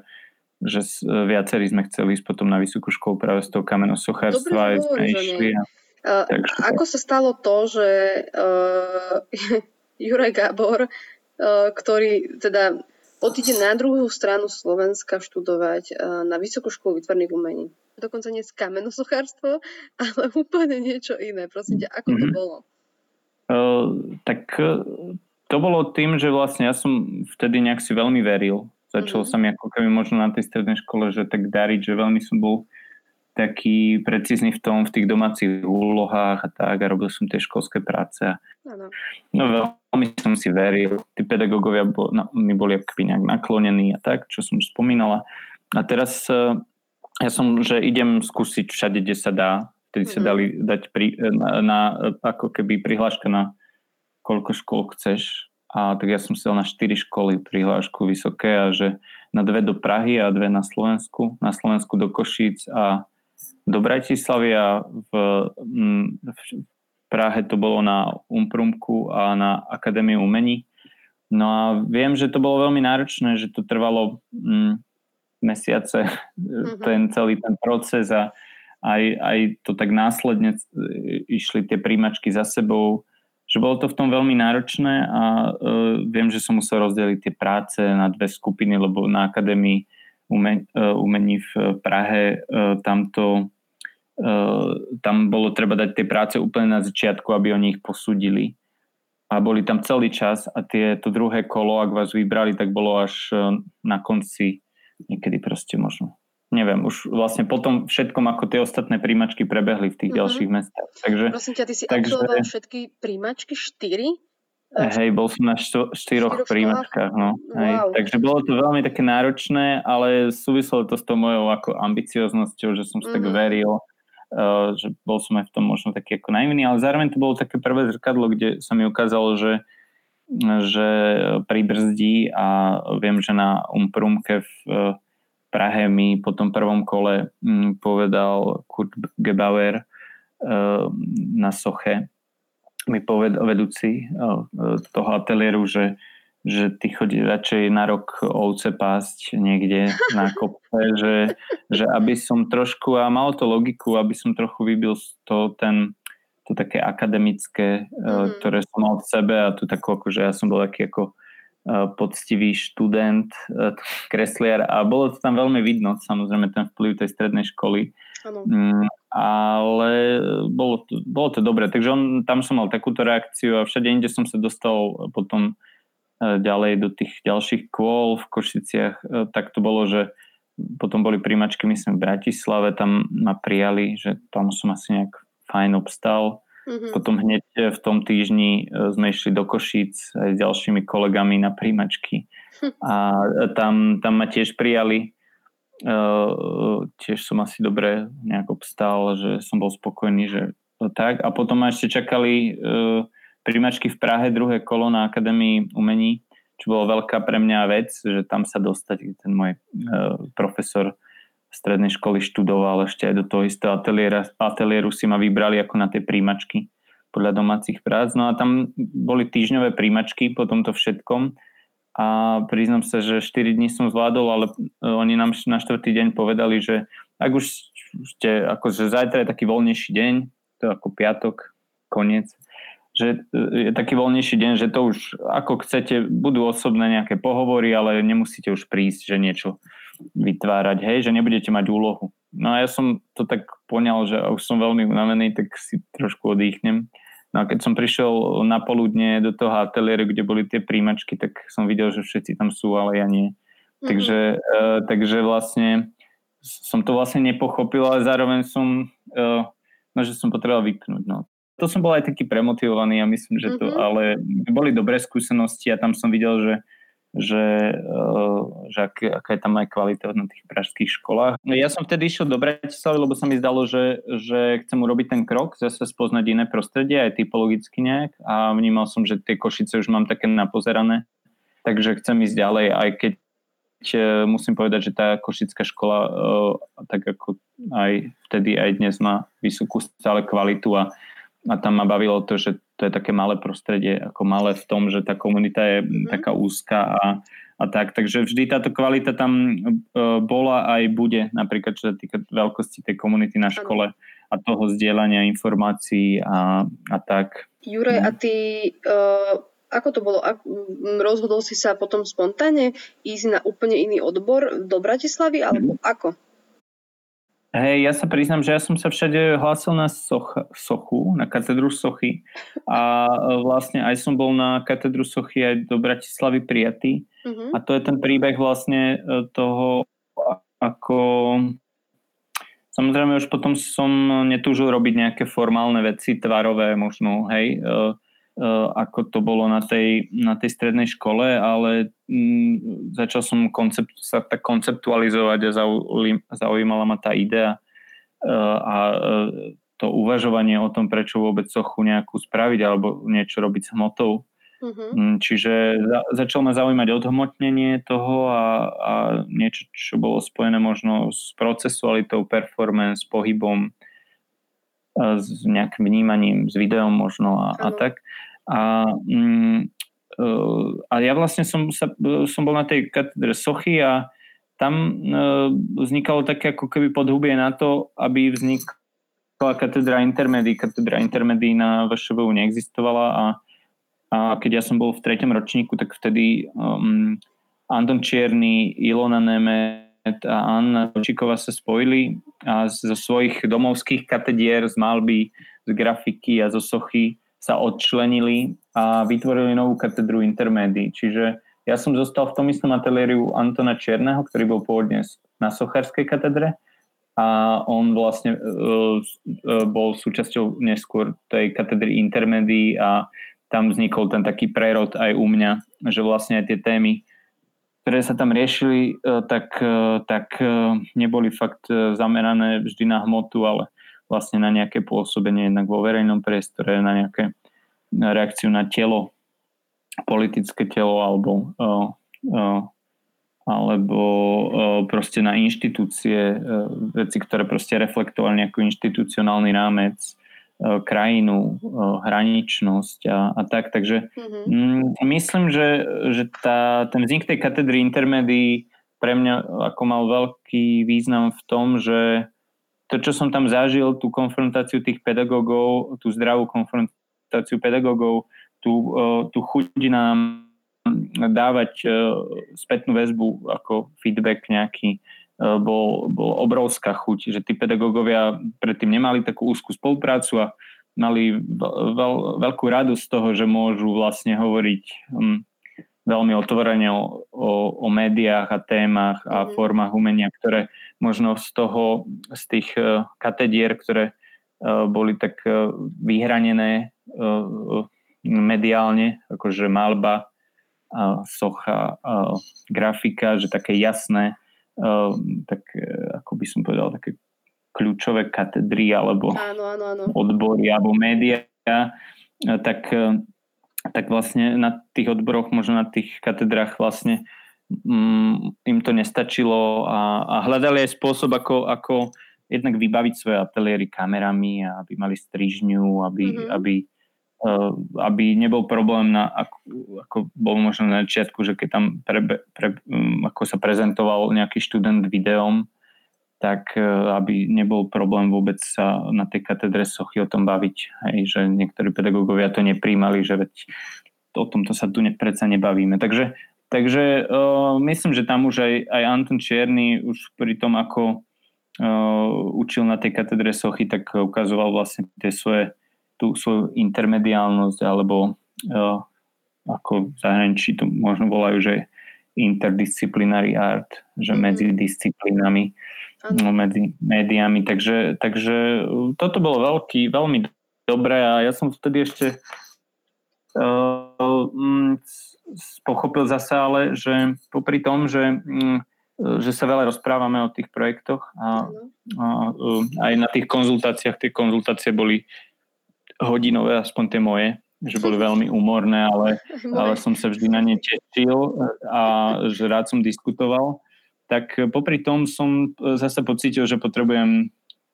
S2: že viacerí sme chceli ísť potom na vysokú školu práve z toho kamenosochárstva.
S1: Dobre, sme išli. A, uh, takže... Ako sa stalo to, že uh, Juraj Gábor, uh, ktorý teda odíde na druhú stranu Slovenska študovať uh, na Vysokú školu výtvarných umení. Dokonca nie kamenosochárstvo, ale úplne niečo iné. Prosím ťa, ako mm-hmm. to mhm. bolo?
S2: Uh, tak to bolo tým, že vlastne ja som vtedy nejak si veľmi veril Začalo mm-hmm. sa mi ako keby možno na tej strednej škole, že tak dariť, že veľmi som bol taký precízny v tom, v tých domácich úlohách a tak a robil som tie školské práce. Ano. No veľmi som si veril. Tí pedagógovia bol, no, mi boli akoby nejak naklonení a tak, čo som už spomínala. A teraz uh, ja som, že idem skúsiť všade, kde sa dá. Vtedy mm-hmm. sa mhm. dali dať pri, na, na, ako keby prihláška na koľko škôl chceš a tak ja som si dal na 4 školy prihlášku vysoké a že na dve do Prahy a dve na Slovensku. Na Slovensku do Košíc a do Bratislavy a v, mm, v Prahe to bolo na Umprumku a na Akadémiu umení. No a viem, že to bolo veľmi náročné, že to trvalo mm, mesiace, mm-hmm. ten celý ten proces a aj, aj to tak následne išli tie príjmačky za sebou že bolo to v tom veľmi náročné a uh, viem, že som musel rozdeliť tie práce na dve skupiny, lebo na Akadémii ume, uh, umení v Prahe uh, tamto, uh, tam bolo treba dať tie práce úplne na začiatku, aby oni ich posúdili. A boli tam celý čas a tie, to druhé kolo, ak vás vybrali, tak bolo až na konci, niekedy proste možno neviem, už vlastne potom všetkom, ako tie ostatné príjmačky prebehli v tých mm-hmm. ďalších mestách.
S1: Takže, Prosím ťa, ty si takže, absolvoval všetky príjmačky, štyri?
S2: Hej, bol som na što, štyroch príjmačkách, no. Wow. Hej, takže bolo to veľmi také náročné, ale súviselo to s tou mojou ako ambicioznosťou, že som si mm-hmm. tak mhm. veril, uh, že bol som aj v tom možno taký ako naivný, ale zároveň to bolo také prvé zrkadlo, kde sa mi ukázalo, že že pribrzdí a viem, že na Umprumke v Prahe mi po tom prvom kole mm, povedal Kurt Gebauer eh, na Soche, mi povedal vedúci eh, toho ateliéru, že, že ty chodí radšej na rok ovce pásť niekde na kopce, že, že aby som trošku, a malo to logiku, aby som trochu vybil to ten to také akademické, mm. ktoré som mal v sebe a tu takú, akože ja som bol taký ako poctivý študent, eh, kresliar a bolo to tam veľmi vidno, samozrejme ten vplyv tej strednej školy. Ano. Mm, ale bolo to, bolo to dobré, takže on, tam som mal takúto reakciu a všade inde som sa dostal potom eh, ďalej do tých ďalších kôl v Košiciach, tak to bolo, že potom boli príjmačky, myslím, v Bratislave, tam ma prijali, že tam som asi nejak fajn obstal Mm-hmm. Potom hneď e, v tom týždni e, sme išli do Košíc aj s ďalšími kolegami na príjmačky. A tam, tam ma tiež prijali. Uh, tiež som asi dobre nejak obstal, že som bol spokojný, že tak. A potom ma ešte čakali uh, príjmačky v Prahe, druhé kolo na Akadémii umení, čo bolo veľká pre mňa vec, že tam sa dostať, ten môj uh, profesor strednej školy študoval ešte aj do toho istého ateliéra, ateliéru si ma vybrali ako na tie príjmačky podľa domácich prác. No a tam boli týždňové príjmačky po tomto všetkom a priznám sa, že 4 dní som zvládol, ale e, oni nám na 4. deň povedali, že ak už ste, akože zajtra je taký voľnejší deň, to je ako piatok, koniec, že e, je taký voľnejší deň, že to už ako chcete, budú osobné nejaké pohovory, ale nemusíte už prísť, že niečo vytvárať, hej, že nebudete mať úlohu. No a ja som to tak poňal, že už som veľmi unavený, tak si trošku odýchnem. No a keď som prišiel na poludne do toho ateliéru, kde boli tie príjmačky, tak som videl, že všetci tam sú, ale ja nie. Mm-hmm. Takže, uh, takže vlastne som to vlastne nepochopil, ale zároveň som, uh, no, že som potreboval vypnúť. No. To som bol aj taký premotivovaný a myslím, že to, mm-hmm. ale boli dobré skúsenosti a tam som videl, že že, eh, že ak, aká je tam aj kvalita na tých pražských školách. No ja som vtedy išiel do Bratislavy, lebo sa mi zdalo, že, že chcem urobiť ten krok, zase spoznať iné prostredie, aj typologicky nejak a vnímal som, že tie Košice už mám také napozerané, takže chcem ísť ďalej, aj keď eh, musím povedať, že tá košická škola eh, tak ako aj vtedy aj dnes má vysokú stále kvalitu a a tam ma bavilo to, že to je také malé prostredie, ako malé v tom, že tá komunita je mm-hmm. taká úzka a, a tak. Takže vždy táto kvalita tam bola aj bude, napríklad čo sa týka veľkosti tej komunity na škole a toho zdieľania informácií a, a tak.
S1: Juraj, a ty uh, ako to bolo? Rozhodol si sa potom spontánne ísť na úplne iný odbor do Bratislavy, alebo ako?
S2: Hej, ja sa priznám, že ja som sa všade hlásil na soch, sochu, na katedru sochy a vlastne aj som bol na katedru sochy aj do Bratislavy prijatý uh-huh. a to je ten príbeh vlastne e, toho, ako samozrejme už potom som netúžil robiť nejaké formálne veci, tvarové možno, hej, e, ako to bolo na tej, na tej strednej škole, ale mm, začal som koncept, sa tak konceptualizovať a zaujímala ma tá idea a to uvažovanie o tom, prečo vôbec sochu nejakú spraviť alebo niečo robiť s hmotou. Uh-huh. Čiže za, začal ma zaujímať odhmotnenie toho a, a niečo, čo bolo spojené možno s procesualitou, performance, pohybom, s nejakým vnímaním, s videom možno a, a tak. A, mm, a ja vlastne som, sa, som bol na tej katedre Sochy a tam uh, vznikalo také ako keby podhubie na to, aby vznikla katedra intermedí. Katedra intermedí na VŠVU neexistovala a, a keď ja som bol v treťom ročníku, tak vtedy um, Anton Čierny, Ilona Nemet a Anna Číková sa spojili a zo svojich domovských katedier z malby, z grafiky a zo sochy sa odčlenili a vytvorili novú katedru intermédií. Čiže ja som zostal v tom istom ateliéru Antona Čierneho, ktorý bol pôvodne na Sochárskej katedre a on vlastne uh, uh, bol súčasťou neskôr tej katedry intermédií a tam vznikol ten taký prerod aj u mňa, že vlastne aj tie témy, ktoré sa tam riešili, uh, tak, tak neboli fakt zamerané vždy na hmotu, ale vlastne na nejaké pôsobenie jednak vo verejnom priestore, na nejaké na reakciu na telo politické telo alebo, uh, uh, alebo uh, proste na inštitúcie, uh, veci, ktoré proste reflektovali nejakú inštitucionálny rámec, uh, krajinu, uh, hraničnosť a, a tak. Takže mm-hmm. mm, myslím, že, že tá, ten vznik tej katedry intermédií pre mňa ako mal veľký význam v tom, že to, čo som tam zažil, tú konfrontáciu tých pedagógov, tú zdravú konfrontáciu pedagógov tú, tú chuť nám dávať spätnú väzbu ako feedback nejaký bol, bol obrovská chuť, že tí pedagógovia predtým nemali takú úzkú spoluprácu a mali veľ, veľkú radosť z toho, že môžu vlastne hovoriť um, veľmi otvorene o, o, o médiách a témach a mm. formách umenia, ktoré možno z toho, z tých uh, katedier, ktoré uh, boli tak uh, vyhranené mediálne, akože malba, socha, grafika, že také jasné, tak ako by som povedal, také kľúčové katedry alebo
S1: áno, áno, áno.
S2: odbory alebo médiá, tak, tak vlastne na tých odboroch, možno na tých katedrách vlastne im to nestačilo a, a hľadali aj spôsob, ako, ako jednak vybaviť svoje ateliéry kamerami, aby mali strižňu, aby, mm-hmm. aby Eh, aby nebol problém, na, ako, ako bol možno na začiatku, že keď tam pre, pre, um, ako sa prezentoval nejaký študent videom, tak uh, aby nebol problém vôbec sa na tej katedre sochy o tom baviť. Hej, že niektorí pedagógovia to nepríjmali, že veď o tomto sa tu ne, predsa nebavíme. Takže, takže uh, myslím, že tam už aj, aj Anton Čierny už pri tom, ako uh, učil na tej katedre sochy, tak ukazoval vlastne tie svoje tú svoju intermediálnosť alebo uh, ako v zahraničí to možno volajú, že interdisciplinary art, že mm-hmm. medzi disciplinami, no, medzi médiami. Takže, takže toto bolo veľký, veľmi dobré a ja som vtedy ešte uh, pochopil zase ale, že popri tom, že, um, že sa veľa rozprávame o tých projektoch a, a, a aj na tých konzultáciách, tie konzultácie boli hodinové, aspoň tie moje, že boli veľmi úmorné, ale, ale som sa vždy na ne tešil a že rád som diskutoval. Tak popri tom som zase pocítil, že potrebujem e,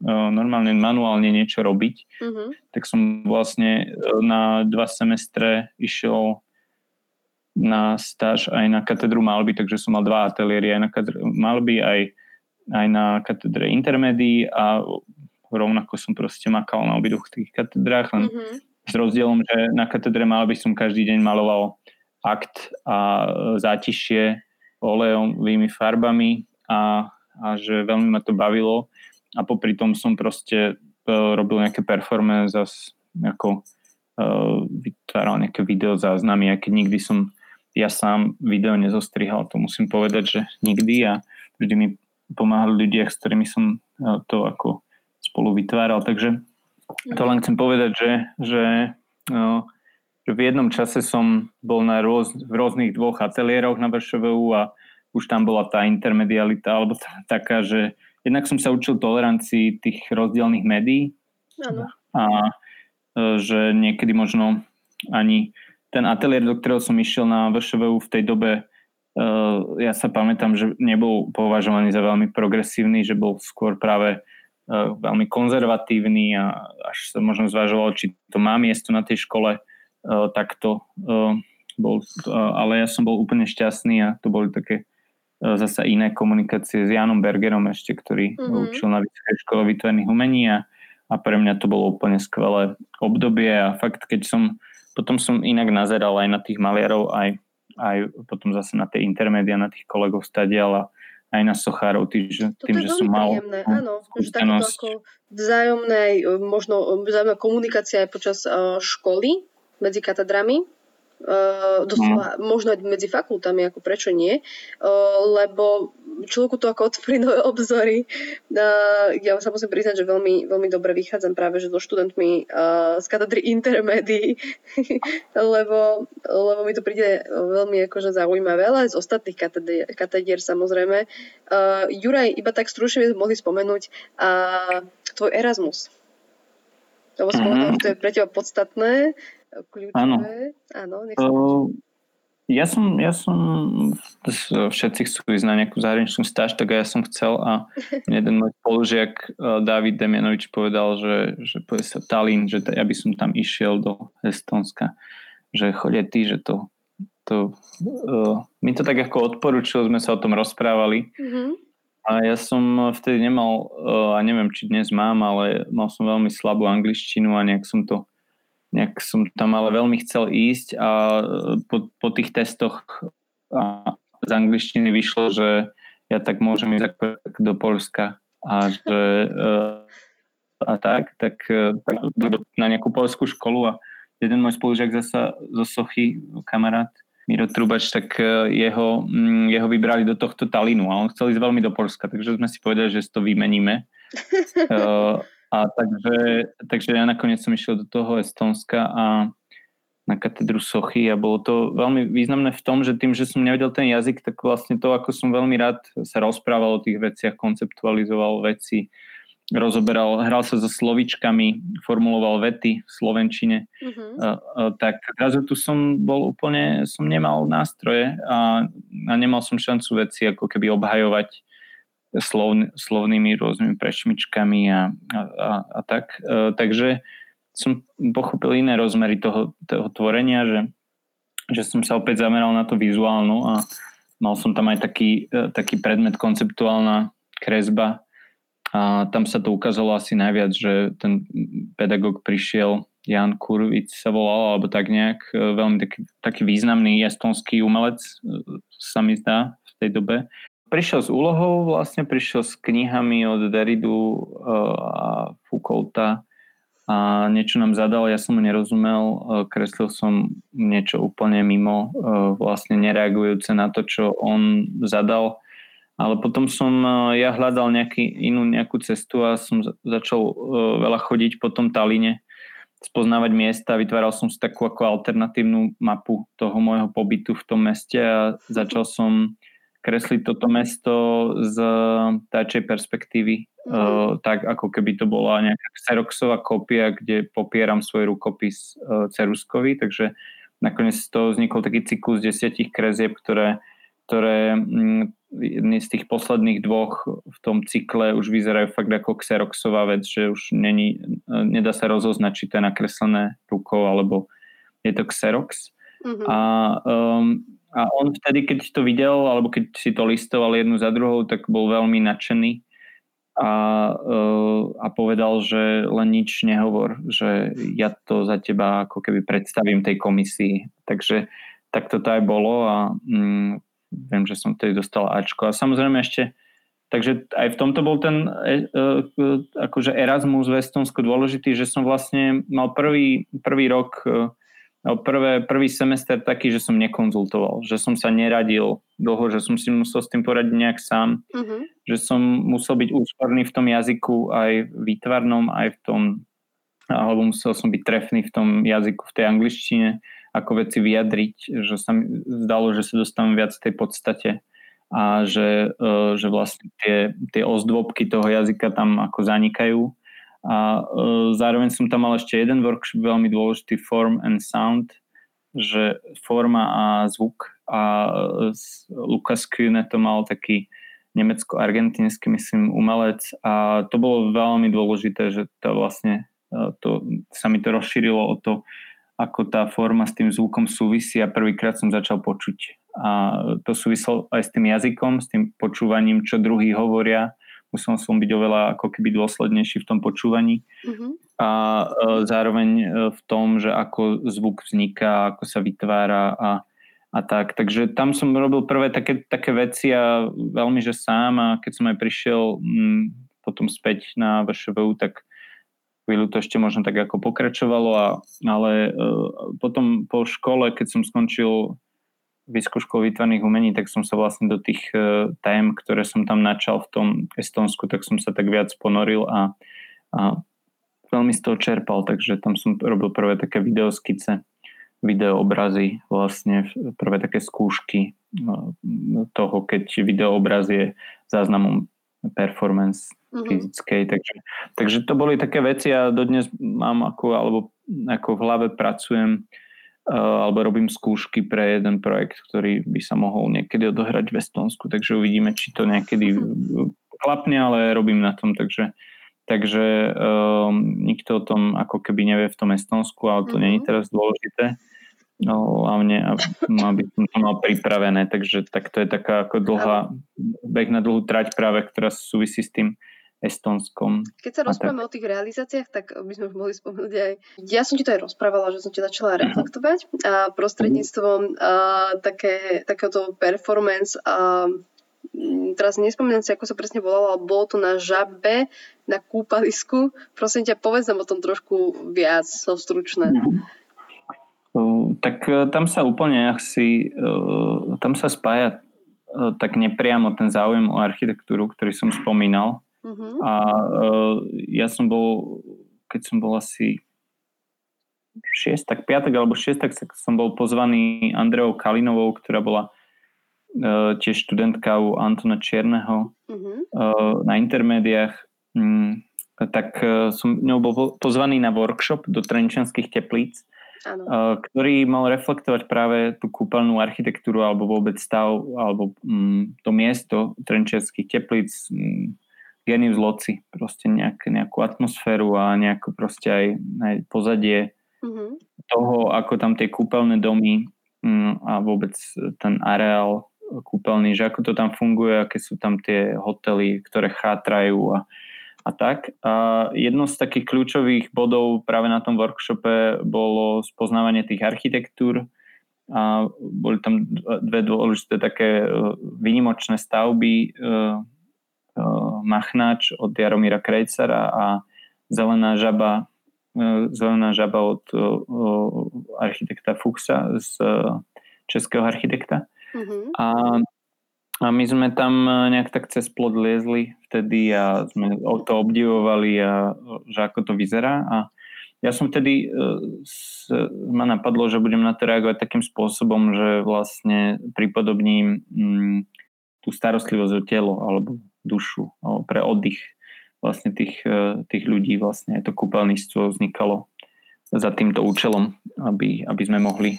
S2: normálne manuálne niečo robiť. Uh-huh. Tak som vlastne e, na dva semestre išiel na stáž aj na katedru malby, takže som mal dva ateliéry, aj na katedru malby, aj, aj na katedre intermédií a rovnako som proste makal na obidvoch tých katedrách, len mm-hmm. s rozdielom, že na katedre malby som každý deň maloval akt a zátišie olejovými farbami a, a že veľmi ma to bavilo a popri tom som proste e, robil nejaké performance a ako uh, vytváral nejaké videozáznamy, aj keď nikdy som ja sám video nezostrihal, to musím povedať, že nikdy. A vždy mi pomáhali ľudia, s ktorými som e, to ako spolu vytváral, takže to len chcem povedať, že, že, e, že v jednom čase som bol na rôz, v rôznych dvoch ateliéroch na VŠVU a už tam bola tá intermedialita, alebo tá, taká, že jednak som sa učil tolerancii tých rozdielných médií
S1: ano.
S2: a e, že niekedy možno ani ten ateliér, do ktorého som išiel na VŠVU v tej dobe, uh, ja sa pamätám, že nebol považovaný za veľmi progresívny, že bol skôr práve uh, veľmi konzervatívny a až sa možno zvažoval, či to má miesto na tej škole takto. Bol, ale ja som bol úplne šťastný a to boli také uh, zase iné komunikácie s Janom Bergerom ešte, ktorý mm-hmm. učil na Vysokej škole výtvarných umení a, a pre mňa to bolo úplne skvelé obdobie. A fakt, keď som potom som inak nazeral aj na tých maliarov, aj, aj potom zase na tie intermédia, na tých kolegov stadiala, aj na sochárov, tým, že, tým, že som mal
S1: príjemné, áno, že takto ako vzájomnej, možno vzájomná komunikácia aj počas školy medzi katedrami, Uh, doslova, mm. možno aj medzi fakultami, ako prečo nie, uh, lebo človeku to ako otvorí nové obzory. Uh, ja sa musím priznať, že veľmi, veľmi dobre vychádzam práve že so študentmi uh, z katedry intermédií, lebo, lebo mi to príde veľmi akože zaujímavé, ale aj z ostatných katedier, katedier samozrejme. Uh, Juraj, iba tak stručne mohli spomenúť uh, tvoj Erasmus. Lebo že to je pre teba podstatné kľúčové. Áno. Áno, nech sa uh,
S2: ja som, ja som, všetci chcú ísť na nejakú zahraničnú stáž, tak ja som chcel a jeden môj spolužiak uh, David Demianovič povedal, že, že povie sa Tallinn, že ja by som tam išiel do Estonska, že chodia ty, že to, to uh, mi to tak ako odporúčil, sme sa o tom rozprávali mm-hmm. a ja som vtedy nemal, uh, a neviem, či dnes mám, ale mal som veľmi slabú angličtinu a nejak som to nejak som tam ale veľmi chcel ísť a e, po, po tých testoch z angličtiny vyšlo, že ja tak môžem ísť do Polska a že e, a tak, tak, e, na nejakú polskú školu a jeden môj spolužiak zasa zo Sochy, kamarát Miro Trubač, tak jeho, mm, jeho vybrali do tohto Talinu a on chcel ísť veľmi do Polska, takže sme si povedali, že si to vymeníme. A takže, takže ja nakoniec som išiel do toho Estonska a na katedru Sochy a bolo to veľmi významné v tom, že tým, že som nevedel ten jazyk, tak vlastne to, ako som veľmi rád sa rozprával o tých veciach, konceptualizoval veci, rozoberal, hral sa so slovičkami, formuloval vety v Slovenčine, mm-hmm. a, a, tak zrazu tu som bol úplne, som nemal nástroje a, a nemal som šancu veci ako keby obhajovať slovn, slovnými rôznymi prešmičkami a, a, a, tak. E, takže som pochopil iné rozmery toho, toho tvorenia, že, že som sa opäť zameral na to vizuálnu a mal som tam aj taký, e, taký predmet konceptuálna kresba a tam sa to ukázalo asi najviac, že ten pedagóg prišiel, Jan Kurvic sa volal, alebo tak nejak, e, veľmi taký, taký významný estonský umelec, e, sa mi zdá v tej dobe prišiel s úlohou, vlastne prišiel s knihami od Deridu uh, a Foucaulta a niečo nám zadal, ja som nerozumel, uh, kreslil som niečo úplne mimo, uh, vlastne nereagujúce na to, čo on zadal, ale potom som ja hľadal nejaký, inú nejakú cestu a som začal veľa chodiť po tom Taline, spoznávať miesta, vytváral som si takú ako alternatívnu mapu toho môjho pobytu v tom meste a začal som kresliť toto mesto z táčej perspektívy, mm. uh, tak ako keby to bola nejaká xeroxová kopia, kde popieram svoj rukopis uh, ceruskový, takže nakoniec toho vznikol taký cyklus desiatich krezieb, ktoré, ktoré mm, jedný z tých posledných dvoch v tom cykle už vyzerajú fakt ako xeroxová vec, že už není, nedá sa rozoznať, či to je nakreslené rukou, alebo je to xerox. Uh-huh. A, um, a on vtedy, keď to videl, alebo keď si to listoval jednu za druhou, tak bol veľmi nadšený a, uh, a povedal, že len nič nehovor, že ja to za teba ako keby predstavím tej komisii. Takže tak to aj bolo a mm, viem, že som vtedy dostal Ačko. A samozrejme ešte Takže aj v tomto bol ten e, e, akože Erasmus v Estonsku dôležitý, že som vlastne mal prvý, prvý rok, e, prvé, prvý semester taký, že som nekonzultoval, že som sa neradil dlho, že som si musel s tým poradiť nejak sám, uh-huh. že som musel byť úsporný v tom jazyku aj výtvarnom, aj v tom, alebo musel som byť trefný v tom jazyku, v tej angličtine, ako veci vyjadriť, že sa mi zdalo, že sa dostávam viac v tej podstate a že, e, že vlastne tie, tie ozdôbky toho jazyka tam ako zanikajú. A e, zároveň som tam mal ešte jeden workshop veľmi dôležitý, Form and Sound, že forma a zvuk a e, Lukas Kühne to mal taký nemecko-argentínsky, myslím, umelec a to bolo veľmi dôležité, že to vlastne to, sa mi to rozšírilo o to, ako tá forma s tým zvukom súvisí a prvýkrát som začal počuť a to súvislo aj s tým jazykom, s tým počúvaním, čo druhí hovoria. Musel som byť oveľa ako keby dôslednejší v tom počúvaní. Uh-huh. A e, zároveň e, v tom, že ako zvuk vzniká, ako sa vytvára a, a tak. Takže tam som robil prvé také, také veci a veľmi, že sám a keď som aj prišiel m, potom späť na VŠVU, tak chvíľu to ešte možno tak ako pokračovalo, a, ale e, potom po škole, keď som skončil vyskúškou výtvarných umení, tak som sa vlastne do tých uh, tém, ktoré som tam načal v tom Estonsku, tak som sa tak viac ponoril a, a veľmi z toho čerpal, takže tam som robil prvé také videoskice, videoobrazy, vlastne prvé také skúšky uh, toho, keď videoobraz je záznamom performance mm-hmm. fyzickej. Takže, takže to boli také veci a dodnes mám ako, alebo ako v hlave pracujem alebo robím skúšky pre jeden projekt, ktorý by sa mohol niekedy odohrať v Estonsku, takže uvidíme, či to niekedy klapne, ale robím na tom, takže takže um, nikto o tom ako keby nevie v tom Estonsku, ale to mm-hmm. nie je teraz dôležité. No, hlavne, aby som to mal pripravené, takže tak to je taká ako dlhá, beh na dlhú trať práve, ktorá súvisí s tým Estonskom.
S1: Keď sa rozprávame tak... o tých realizáciách, tak by sme už mohli spomenúť aj... Ja som ti to aj rozprávala, že som ti začala reflektovať a prostredníctvom a, také, takéhoto performance a teraz nespomínam si, ako sa presne volalo, ale bolo to na žabe, na kúpalisku. Prosím ťa, povedz nám o tom trošku viac, so stručné.
S2: Uh, tak uh, tam sa úplne asi, uh, tam sa spája tak nepriamo ten záujem o architektúru, ktorý som spomínal, Uh-huh. A uh, ja som bol, keď som bol asi 6, tak 5 alebo 6, tak som bol pozvaný Andreou Kalinovou, ktorá bola uh, tiež študentka u Antona Čierneho uh-huh. uh, na intermédiách. Um, tak uh, som ňou bol pozvaný na workshop do Trenčanských teplíc, Uh, ktorý mal reflektovať práve tú kúpeľnú architektúru alebo vôbec stav alebo um, to miesto Trenčianských teplíc, um, genius loci, proste nejak, nejakú atmosféru a nejakú proste aj, aj pozadie mm-hmm. toho, ako tam tie kúpeľné domy mm, a vôbec ten areál kúpeľný, že ako to tam funguje, aké sú tam tie hotely, ktoré chátrajú a, a tak. A jedno z takých kľúčových bodov práve na tom workshope bolo spoznávanie tých architektúr a boli tam dve dôležité také e, výnimočné stavby e, Machnáč od Jaromíra Krejcara a Zelená žaba, Zelená žaba od architekta Fuchsa z českého architekta. Mm-hmm. A, a my sme tam nejak tak cez plod liezli vtedy a sme to obdivovali a že ako to vyzerá a ja som vtedy s, ma napadlo, že budem na to reagovať takým spôsobom, že vlastne pripodobním mm, tú starostlivosť o telo alebo dušu, pre oddych vlastne tých, e, tých ľudí. Vlastne to kúpeľníctvo vznikalo za týmto účelom, aby, aby sme mohli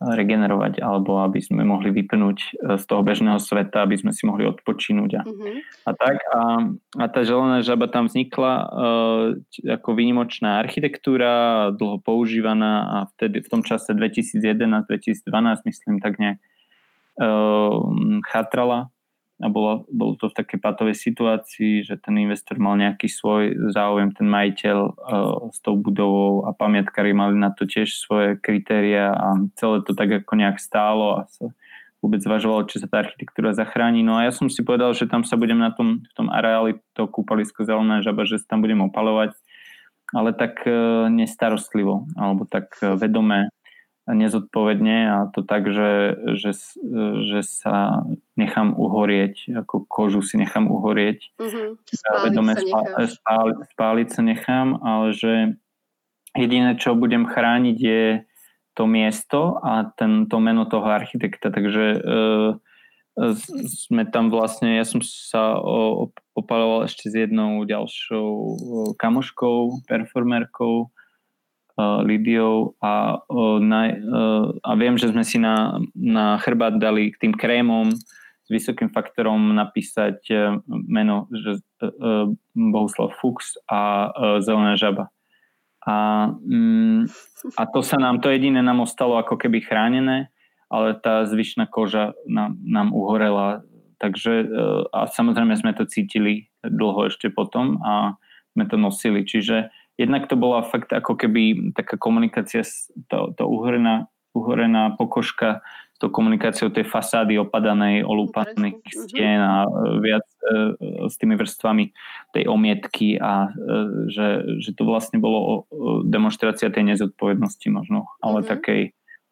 S2: regenerovať alebo aby sme mohli vypnúť e, z toho bežného sveta, aby sme si mohli odpočinúť a, uh-huh. a tak. A, a tá želená žaba tam vznikla uh, ako výnimočná architektúra, dlho používaná a vtedy v tom čase 2011-2012 myslím tak nejak uh, chatrala a bolo, bolo to v takej patovej situácii, že ten investor mal nejaký svoj záujem, ten majiteľ uh, s tou budovou a pamiatkári mali na to tiež svoje kritéria a celé to tak ako nejak stálo a sa vôbec zvažovalo, či sa tá architektúra zachráni. No a ja som si povedal, že tam sa budem na tom, v tom areáli to kúpalisko zelená žaba, že sa tam budem opalovať, ale tak uh, nestarostlivo, alebo tak vedomé nezodpovedne a to tak, že, že, že sa nechám uhorieť, ako kožu si nechám uhorieť. Uh-huh. Spáliť, sa spáliť, spáliť sa nechám, ale že jediné, čo budem chrániť je to miesto a ten, to meno toho architekta. Takže e, sme tam vlastne, ja som sa opaloval ešte s jednou ďalšou kamoškou, performerkou Lidiou a, na, a viem, že sme si na, na chrbát dali k tým krémom s vysokým faktorom napísať meno že, Bohuslav Fuchs a Zelená žaba. A, mm, a to sa nám, to jediné nám ostalo ako keby chránené, ale tá zvyšná koža nám, nám uhorela. Takže a samozrejme sme to cítili dlho ešte potom a sme to nosili. Čiže jednak to bola fakt ako keby taká komunikácia, to, to uhorená, uhorená pokožka s tou komunikáciou tej fasády opadanej, olúpaných mhm. stien a e, viac e, s tými vrstvami tej omietky a e, že, že to vlastne bolo demonstrácia tej nezodpovednosti možno, ale mm-hmm. takej,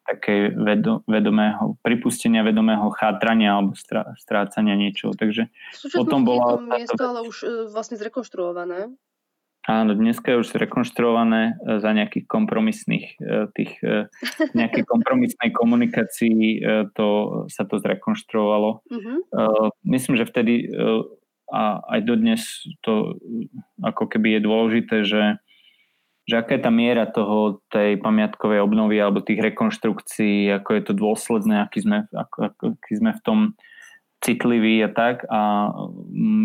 S2: takej vedo, vedomého, pripustenia vedomého chátrania alebo strá, strácania niečoho. Takže potom bola...
S1: to miesto ale už vlastne zrekonštruované.
S2: Áno, dneska je už zrekonštruované e, za nejakých kompromisných e, tých, e, nejakej kompromisnej komunikácii to, sa to zrekonštruovalo. Uh-huh. Myslím, že vtedy a aj dodnes to ako keby je dôležité, že, že aká je tá miera toho tej pamiatkovej obnovy alebo tých rekonštrukcií, ako je to dôsledné, aký sme, ako, aký sme v tom citlivý a tak a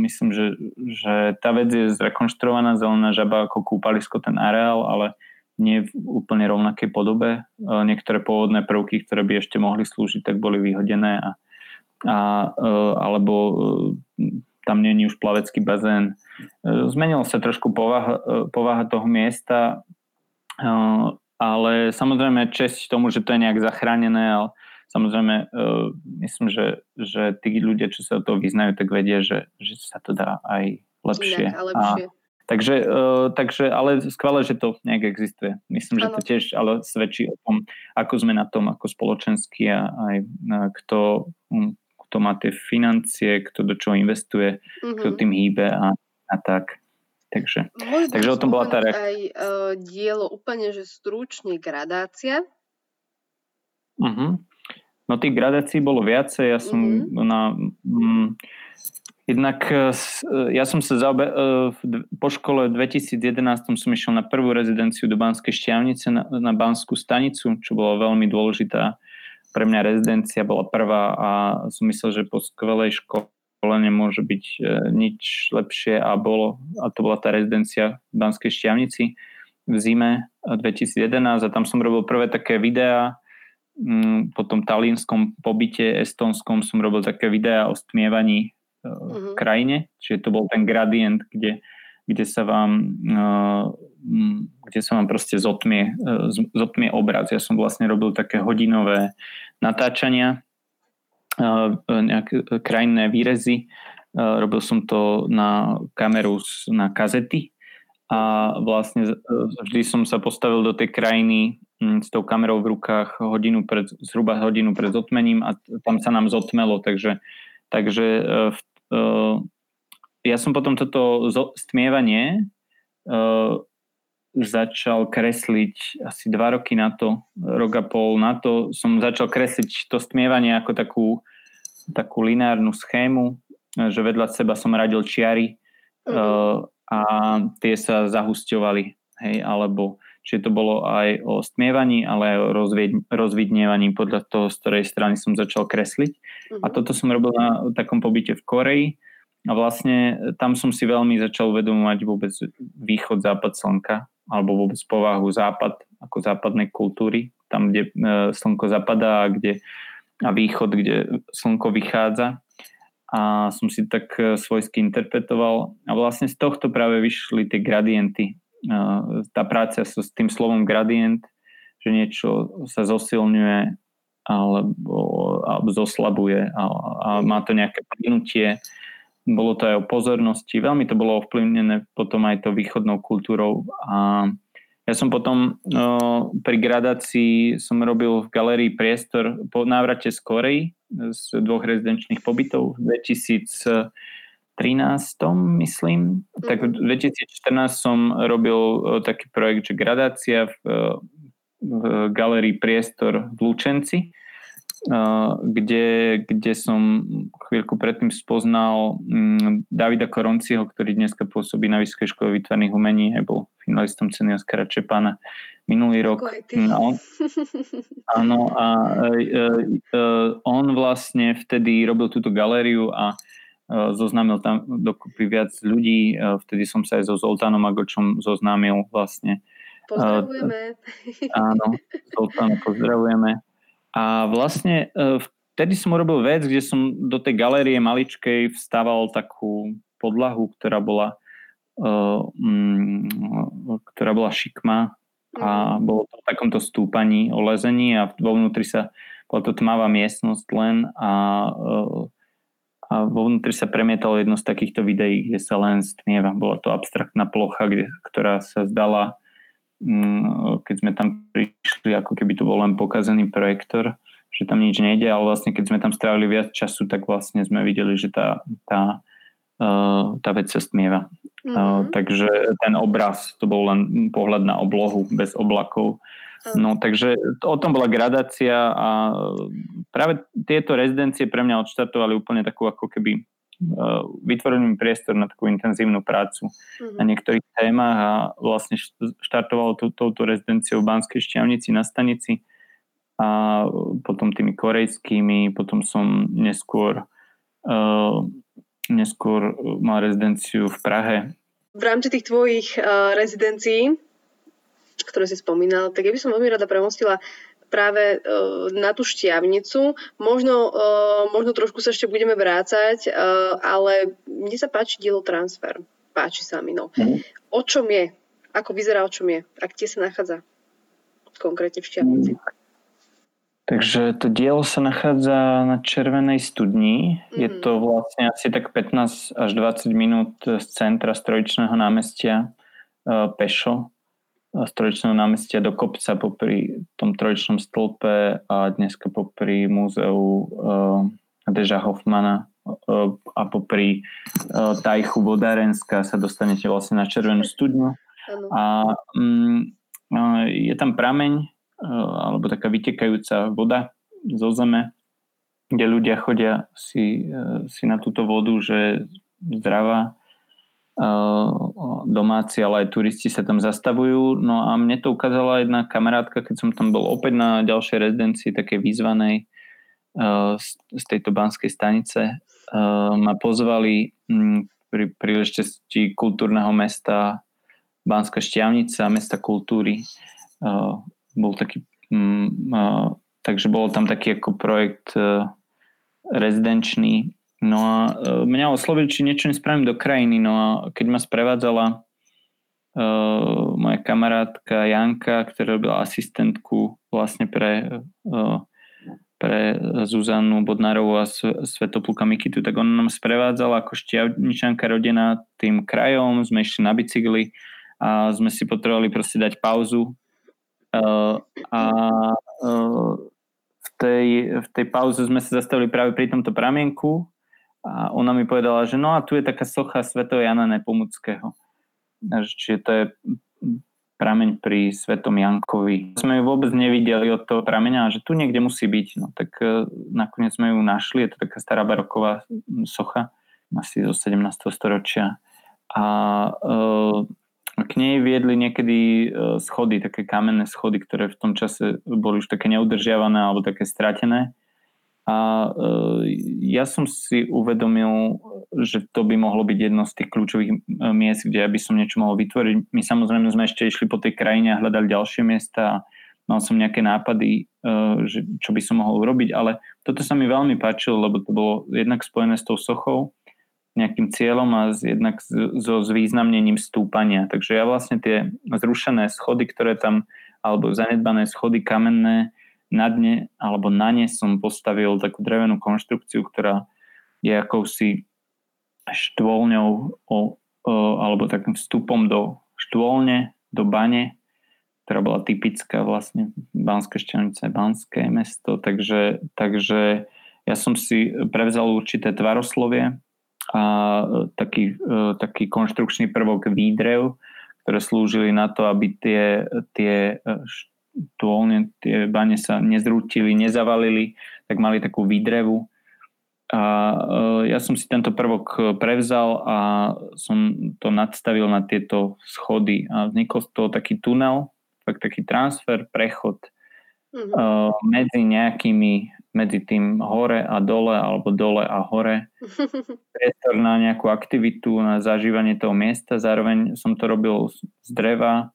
S2: myslím, že, že tá vec je zrekonštruovaná zelená žaba ako kúpalisko ten areál, ale nie v úplne rovnakej podobe. Niektoré pôvodné prvky, ktoré by ešte mohli slúžiť, tak boli vyhodené a, a e, alebo e, tam je už plavecký bazén. E, zmenila sa trošku povaha, povaha toho miesta, ale samozrejme česť tomu, že to je nejak zachránené, ale Samozrejme, uh, myslím, že, že tí ľudia, čo sa o to vyznajú, tak vedia, že, že sa to dá aj lepšie.
S1: Inak a lepšie. A,
S2: takže, uh, takže, ale skvelé, že to nejak existuje. Myslím, ano. že to tiež ale svedčí o tom, ako sme na tom ako spoločenský a aj uh, kto, um, kto má tie financie, kto do čoho investuje, mm-hmm. kto tým hýbe a, a tak. Takže, takže o tom bola tá
S1: reakcia. aj uh, dielo úplne, že stručne gradácia.
S2: Uh-huh. No tých gradácií bolo viacej. Ja som mm-hmm. na... Mm, jednak e, e, ja som sa zaobe, e, po škole v 2011 som išiel na prvú rezidenciu do Banskej šťavnice na, na Banskú stanicu, čo bola veľmi dôležitá pre mňa rezidencia, bola prvá a som myslel, že po skvelej škole nemôže byť nič lepšie a bolo, a to bola tá rezidencia v Banskej šťavnici v zime 2011 a tam som robil prvé také videá, po tom talínskom pobyte estonskom som robil také videá o stmievaní uh-huh. v krajine, čiže to bol ten gradient, kde, kde sa vám uh, kde sa vám proste zotmie, uh, zotmie obraz. Ja som vlastne robil také hodinové natáčania, nejaké krajinné výrezy. Robil som to na kameru na kazety a vlastne vždy som sa postavil do tej krajiny Mm, s tou kamerou v rukách hodinu pred, zhruba hodinu pred zotmením a tam sa nám zotmelo, takže, takže uh, ja som potom toto stmievanie uh, začal kresliť asi dva roky na to, rok a pol na to som začal kresliť to stmievanie ako takú, takú lineárnu schému, že vedľa seba som radil čiary uh, a tie sa zahusťovali, hej, alebo čiže to bolo aj o stmievaní, ale aj o rozvidnievaní podľa toho, z ktorej strany som začal kresliť. Uh-huh. A mhm. toto som robil na takom pobyte v Koreji a vlastne tam som si veľmi začal uvedomovať vôbec východ, západ slnka alebo vôbec povahu západ ako západnej kultúry, tam, kde e, slnko zapadá a, kde, a východ, kde slnko vychádza a som si tak e, svojsky interpretoval a vlastne z tohto práve vyšli tie gradienty. Tá práca so, s tým slovom gradient, že niečo sa zosilňuje alebo, alebo zoslabuje a, a má to nejaké plynutie. Bolo to aj o pozornosti. Veľmi to bolo ovplyvnené potom aj to východnou kultúrou a ja som potom no, pri gradácii som robil v galerii priestor po návrate z Korei z dvoch rezidenčných pobytov v 2013, myslím. Tak v 2014 mhm. som robil taký projekt, že gradácia v, v galerii priestor v Lučenci kde, kde som chvíľku predtým spoznal mm, Davida Koronciho, ktorý dneska pôsobí na Vysokej škole výtvarných umení a bol finalistom ceny Oskara Čepana minulý rok. No, áno, a e, e, e, on vlastne vtedy robil túto galériu a e, zoznámil tam dokopy viac ľudí. E, vtedy som sa aj so Zoltánom Agočom zoznámil vlastne.
S1: Pozdravujeme.
S2: Áno, Zoltána pozdravujeme. A vlastne e, vtedy som urobil vec, kde som do tej galérie maličkej vstával takú podlahu, ktorá bola um, ktorá bola šikma a mhm. bolo to v takomto stúpaní o lezení a vo vnútri sa bola to tmavá miestnosť len a, uh, a vo vnútri sa premietalo jedno z takýchto videí, kde sa len stmieva. Bola to abstraktná plocha, kde, ktorá sa zdala Mm, keď sme tam prišli, ako keby to bol len pokazený projektor, že tam nič nejde, ale vlastne keď sme tam strávili viac času, tak vlastne sme videli, že tá, tá, tá vec sa stmieva. Mm-hmm. Takže ten obraz, to bol len pohľad na oblohu bez oblakov. No takže o tom bola gradácia a práve tieto rezidencie pre mňa odštartovali úplne takú ako keby vytvorený priestor na takú intenzívnu prácu mm-hmm. na niektorých témach a vlastne štartovalo to, touto rezidenciou v Banskej šťavnici na stanici a potom tými korejskými, potom som neskôr uh, neskôr mal rezidenciu v Prahe.
S1: V rámci tých tvojich uh, rezidencií, ktoré si spomínal, tak ja by som veľmi rada premostila práve uh, na tú šťavnicu. Možno, uh, možno trošku sa ešte budeme vrácať, ale mne sa páči dielo Transfer. Páči sa mi. No. Mm. O čom je? Ako vyzerá o čom je? A kde sa nachádza? Konkrétne v šťavnici. Mm.
S2: Takže to dielo sa nachádza na Červenej studni. Mm. Je to vlastne asi tak 15 až 20 minút z centra Strojičného námestia pešo z námestia do kopca popri tom trojčnom stĺpe a dneska popri múzeu uh, Deža Hoffmana uh, a popri Tajchu Vodárenska sa dostanete vlastne na Červenú studňu. A uh, je tam prameň alebo taká vytekajúca voda zo zeme, kde ľudia chodia si, uh, si na túto vodu, že zdravá domáci, ale aj turisti sa tam zastavujú. No a mne to ukázala jedna kamarátka, keď som tam bol opäť na ďalšej rezidencii, také výzvanej z tejto banskej stanice. Ma pozvali pri príležitosti kultúrneho mesta Banská šťavnica, mesta kultúry. Bol taký, takže bol tam taký ako projekt rezidenčný. No a e, mňa oslovili, či niečo nespravím do krajiny. No a keď ma sprevádzala uh, moja kamarátka Janka, ktorá robila asistentku vlastne pre, uh, pre Zuzanu Bodnárovú a Svetopluka Mikitu, tak ona nám sprevádzala ako šťavničanka rodina tým krajom, sme išli na bicykli a sme si potrebovali proste dať pauzu. uh, a uh, v tej, v tej pauze sme sa zastavili práve pri tomto pramienku a ona mi povedala, že no a tu je taká socha Sveto Jana Nepomuckého. Čiže to je prameň pri Svetom Jankovi. Sme ju vôbec nevideli od toho prameňa, že tu niekde musí byť. No tak uh, nakoniec sme ju našli, je to taká stará baroková socha, asi zo 17. storočia. A uh, k nej viedli niekedy schody, také kamenné schody, ktoré v tom čase boli už také neudržiavané alebo také stratené. A ja som si uvedomil, že to by mohlo byť jedno z tých kľúčových miest, kde by som niečo mohol vytvoriť. My samozrejme sme ešte išli po tej krajine a hľadali ďalšie miesta a mal som nejaké nápady, že čo by som mohol urobiť, ale toto sa mi veľmi páčilo, lebo to bolo jednak spojené s tou sochou, nejakým cieľom a jednak so zvýznamnením stúpania. Takže ja vlastne tie zrušené schody, ktoré tam, alebo zanedbané schody kamenné, na dne alebo na ne som postavil takú drevenú konštrukciu, ktorá je akousi štvolňou o, o, alebo takým vstupom do štvolne, do bane, ktorá bola typická vlastne Banské Šťavnice, Banské mesto, takže, takže ja som si prevzal určité tvaroslovie a taký, e, taký konštrukčný prvok výdrev, ktoré slúžili na to, aby tie, tie e, tôlne tie bane sa nezrútili, nezavalili, tak mali takú výdrevu. A e, ja som si tento prvok prevzal a som to nadstavil na tieto schody a vznikol z toho taký tunel, tak taký transfer, prechod mm-hmm. medzi nejakými, medzi tým hore a dole alebo dole a hore. Priestor na nejakú aktivitu, na zažívanie toho miesta. Zároveň som to robil z dreva,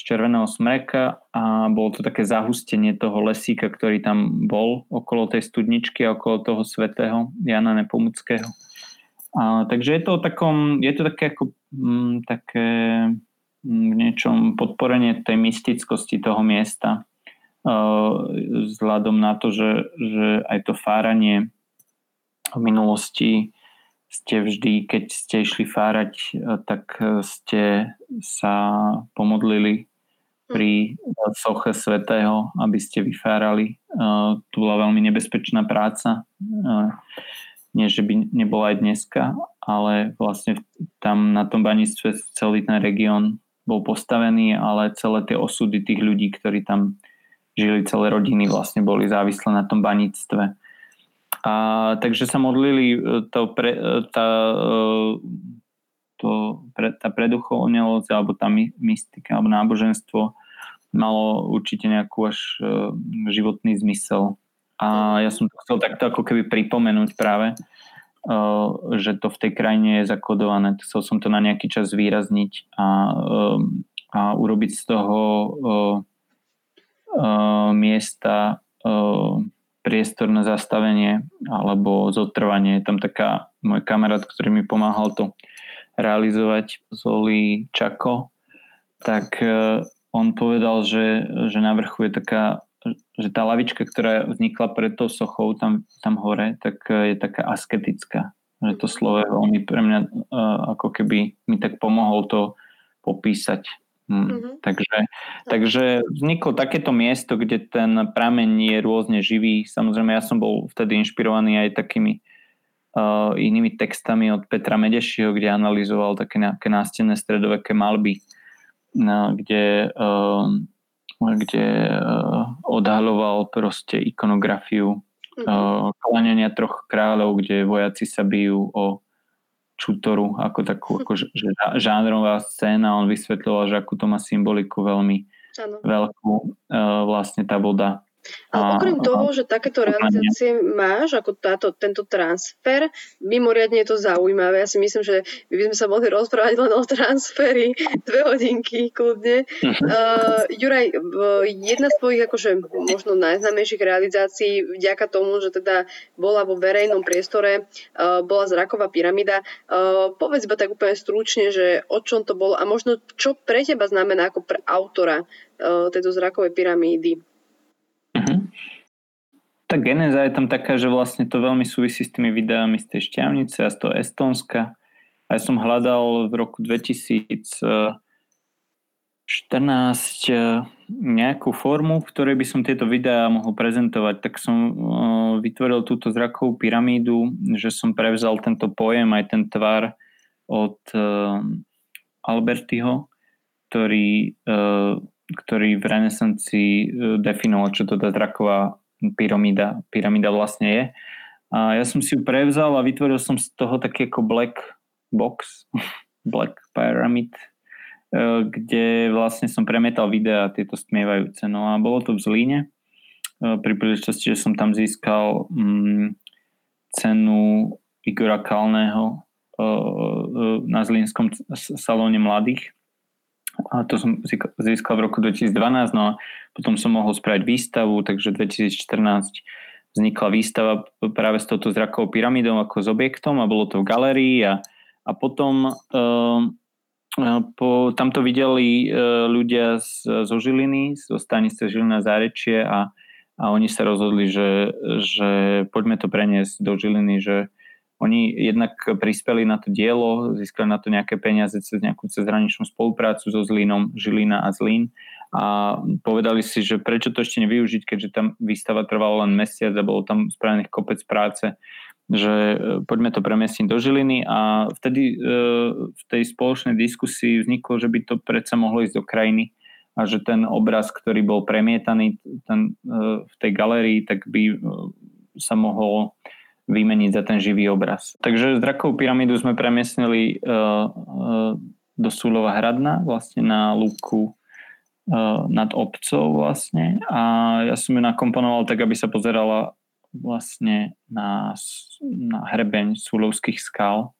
S2: z červeného smreka a bolo to také zahustenie toho lesíka, ktorý tam bol okolo tej studničky a okolo toho svetého Jana Nepomuckého. A, takže je to takom, je to také ako mm, také mm, v niečom podporenie tej mystickosti toho miesta vzhľadom na to, že, že aj to fáranie v minulosti ste vždy, keď ste išli fárať, tak ste sa pomodlili pri soche svetého, aby ste vyfárali. To bola veľmi nebezpečná práca. Nie, že by nebola aj dneska, ale vlastne tam na tom baníctve celý ten región bol postavený, ale celé tie osudy tých ľudí, ktorí tam žili, celé rodiny vlastne boli závislé na tom baníctve. A, takže sa modlili e, to pre, e, tá, e, to, pre, tá preduchovnelosť alebo tá mystika alebo náboženstvo malo určite nejakú až životný zmysel. A ja som to chcel takto ako keby pripomenúť práve, že to v tej krajine je zakodované. Chcel som to na nejaký čas výrazniť a, a urobiť z toho miesta uh, priestor na zastavenie alebo zotrvanie. Je tam taká môj kamarát, ktorý mi pomáhal to realizovať, Zoli Čako, tak uh, on povedal, že, že na vrchu je taká, že tá lavička, ktorá vznikla pred tou sochou tam, tam hore, tak je taká asketická. Že to slovo veľmi pre mňa ako keby mi tak pomohol to popísať. Hm. Mm-hmm. Takže, takže vzniklo takéto miesto, kde ten prameň je rôzne živý. Samozrejme, ja som bol vtedy inšpirovaný aj takými uh, inými textami od Petra Medešiho, kde analyzoval také nejaké nástenné stredoveké malby kde, ehm, kde eh, odhaloval proste ikonografiu mm-hmm. kláňania troch kráľov, kde vojaci sa bijú o čutoru ako takú ako žánrová scéna. On vysvetľoval, že akú to má symboliku veľmi ano. veľkú eh, vlastne tá voda
S1: a okrem toho, že takéto realizácie máš, ako táto, tento transfer, mimoriadne je to zaujímavé. Ja si myslím, že my by sme sa mohli rozprávať len o transferi dve hodinky kľudne. Uh, Juraj, jedna z tvojich akože možno najznámejších realizácií vďaka tomu, že teda bola vo verejnom priestore, uh, bola zraková pyramída. Uh, povedz ba tak úplne stručne, že o čom to bolo a možno čo pre teba znamená ako pre autora uh, tejto zrakovej pyramídy.
S2: Tá geneza je tam taká, že vlastne to veľmi súvisí s tými videami z tej šťavnice a z toho Estónska. A ja som hľadal v roku 2014 eh, nejakú formu, v ktorej by som tieto videá mohol prezentovať. Tak som eh, vytvoril túto zrakovú pyramídu, že som prevzal tento pojem, aj ten tvar od eh, Albertiho, ktorý, ktorý v renesancii definoval, čo to tá zraková pyramída, pyramída vlastne je. A ja som si ju prevzal a vytvoril som z toho taký ako black box, black pyramid kde vlastne som premietal videa tieto stmievajúce. No a bolo to v Zlíne pri príležitosti, že som tam získal mm, cenu Igora Kalného na Zlínskom salóne mladých. A to som získal v roku 2012, no a potom som mohol spraviť výstavu, takže 2014 vznikla výstava práve s touto zrakovou pyramidou ako s objektom a bolo to v galérii a, a potom uh, po, tam to videli uh, ľudia z, zo Žiliny, zo stanice Žilina Zárečie a, a oni sa rozhodli, že, že poďme to preniesť do Žiliny, že oni jednak prispeli na to dielo, získali na to nejaké peniaze cez nejakú cezhraničnú spoluprácu so Zlínom, Žilina a Zlín. A povedali si, že prečo to ešte nevyužiť, keďže tam výstava trvala len mesiac a bolo tam spravených kopec práce, že e, poďme to premiestniť do Žiliny. A vtedy e, v tej spoločnej diskusii vzniklo, že by to predsa mohlo ísť do krajiny a že ten obraz, ktorý bol premietaný ten, e, v tej galérii, tak by sa mohol vymeniť za ten živý obraz. Takže zrakovú pyramídu sme premiestnili do Súlova Hradna, vlastne na lúku uh, nad obcov vlastne a ja som ju nakomponoval tak, aby sa pozerala vlastne na, na hrebeň súlovských skal.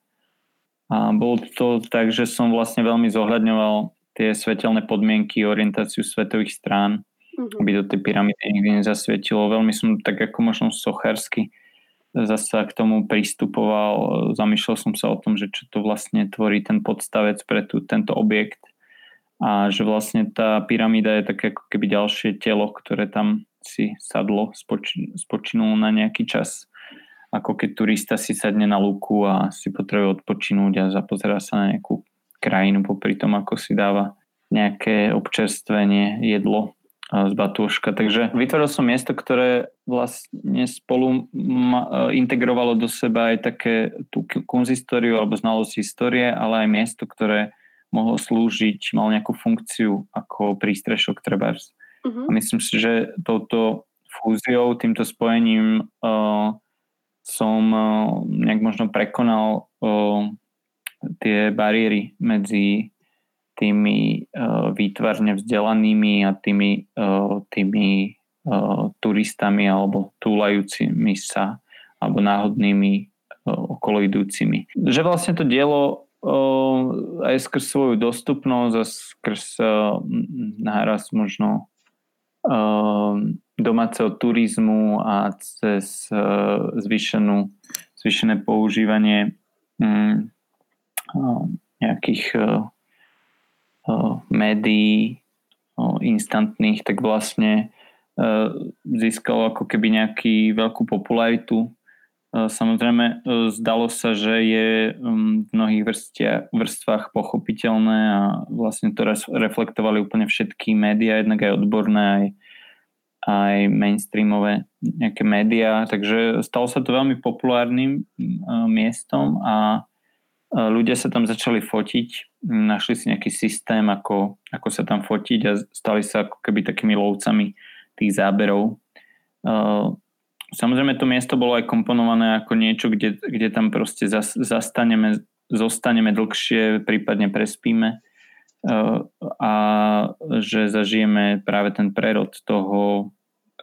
S2: A bolo to tak, že som vlastne veľmi zohľadňoval tie svetelné podmienky, orientáciu svetových strán, mm-hmm. aby do tej pyramídy nikdy nezasvietilo. Veľmi som tak ako možno socharsky zase k tomu pristupoval, zamýšľal som sa o tom, že čo to vlastne tvorí ten podstavec pre tú, tento objekt a že vlastne tá pyramída je také ako keby ďalšie telo, ktoré tam si sadlo, spoč- spočinulo na nejaký čas. Ako keď turista si sadne na lúku a si potrebuje odpočinúť a zapozerá sa na nejakú krajinu popri tom, ako si dáva nejaké občerstvenie, jedlo z batúška. Takže vytvoril som miesto, ktoré vlastne spolu ma, integrovalo do seba aj také tú konzistóriu alebo znalosť histórie, ale aj miesto, ktoré mohol slúžiť, mal nejakú funkciu ako prístrešok trebárs. Uh-huh. A myslím si, že touto fúziou, týmto spojením uh, som uh, nejak možno prekonal uh, tie bariéry medzi tými uh, výtvarne vzdelanými a tými, uh, tými uh, turistami alebo túlajúcimi sa alebo náhodnými uh, okoloidúcimi. Že vlastne to dielo aj skrz svoju dostupnosť a skrz náraz možno domáceho turizmu a cez zvýšenú, zvýšené používanie mm, nejakých médií instantných, tak vlastne získalo ako keby nejaký veľkú popularitu. E, samozrejme, e, zdalo sa, že je v mnohých vrstvách pochopiteľné a vlastne to reflektovali úplne všetky médiá, jednak aj odborné, aj, aj mainstreamové nejaké médiá, takže stalo sa to veľmi populárnym e, miestom a ľudia sa tam začali fotiť, našli si nejaký systém, ako, ako sa tam fotiť a stali sa ako keby takými lovcami tých záberov Samozrejme to miesto bolo aj komponované ako niečo, kde, kde tam proste zas, zastaneme, zostaneme dlhšie, prípadne prespíme a že zažijeme práve ten prerod toho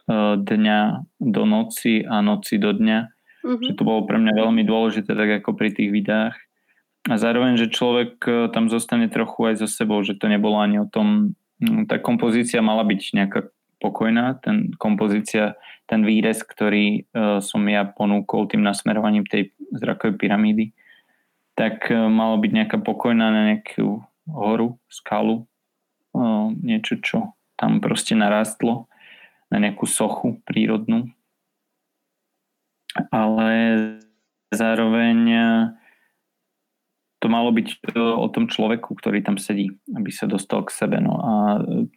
S2: eh, dňa do noci a noci do dňa. Mm-hmm. Že to bolo pre mňa veľmi dôležité, tak ako pri tých videách. A zároveň, že človek eh, tam zostane trochu aj so sebou, že to nebolo ani o tom, hm, tá kompozícia mala byť nejaká pokojná, ten kompozícia ten výrez, ktorý uh, som ja ponúkol tým nasmerovaním tej zrakovej pyramídy, tak uh, malo byť nejaká pokojná na nejakú horu, skalu, niečo, čo tam proste narastlo, na nejakú sochu prírodnú. Ale zároveň to malo byť e, o tom človeku, ktorý tam sedí, aby sa dostal k sebe. No a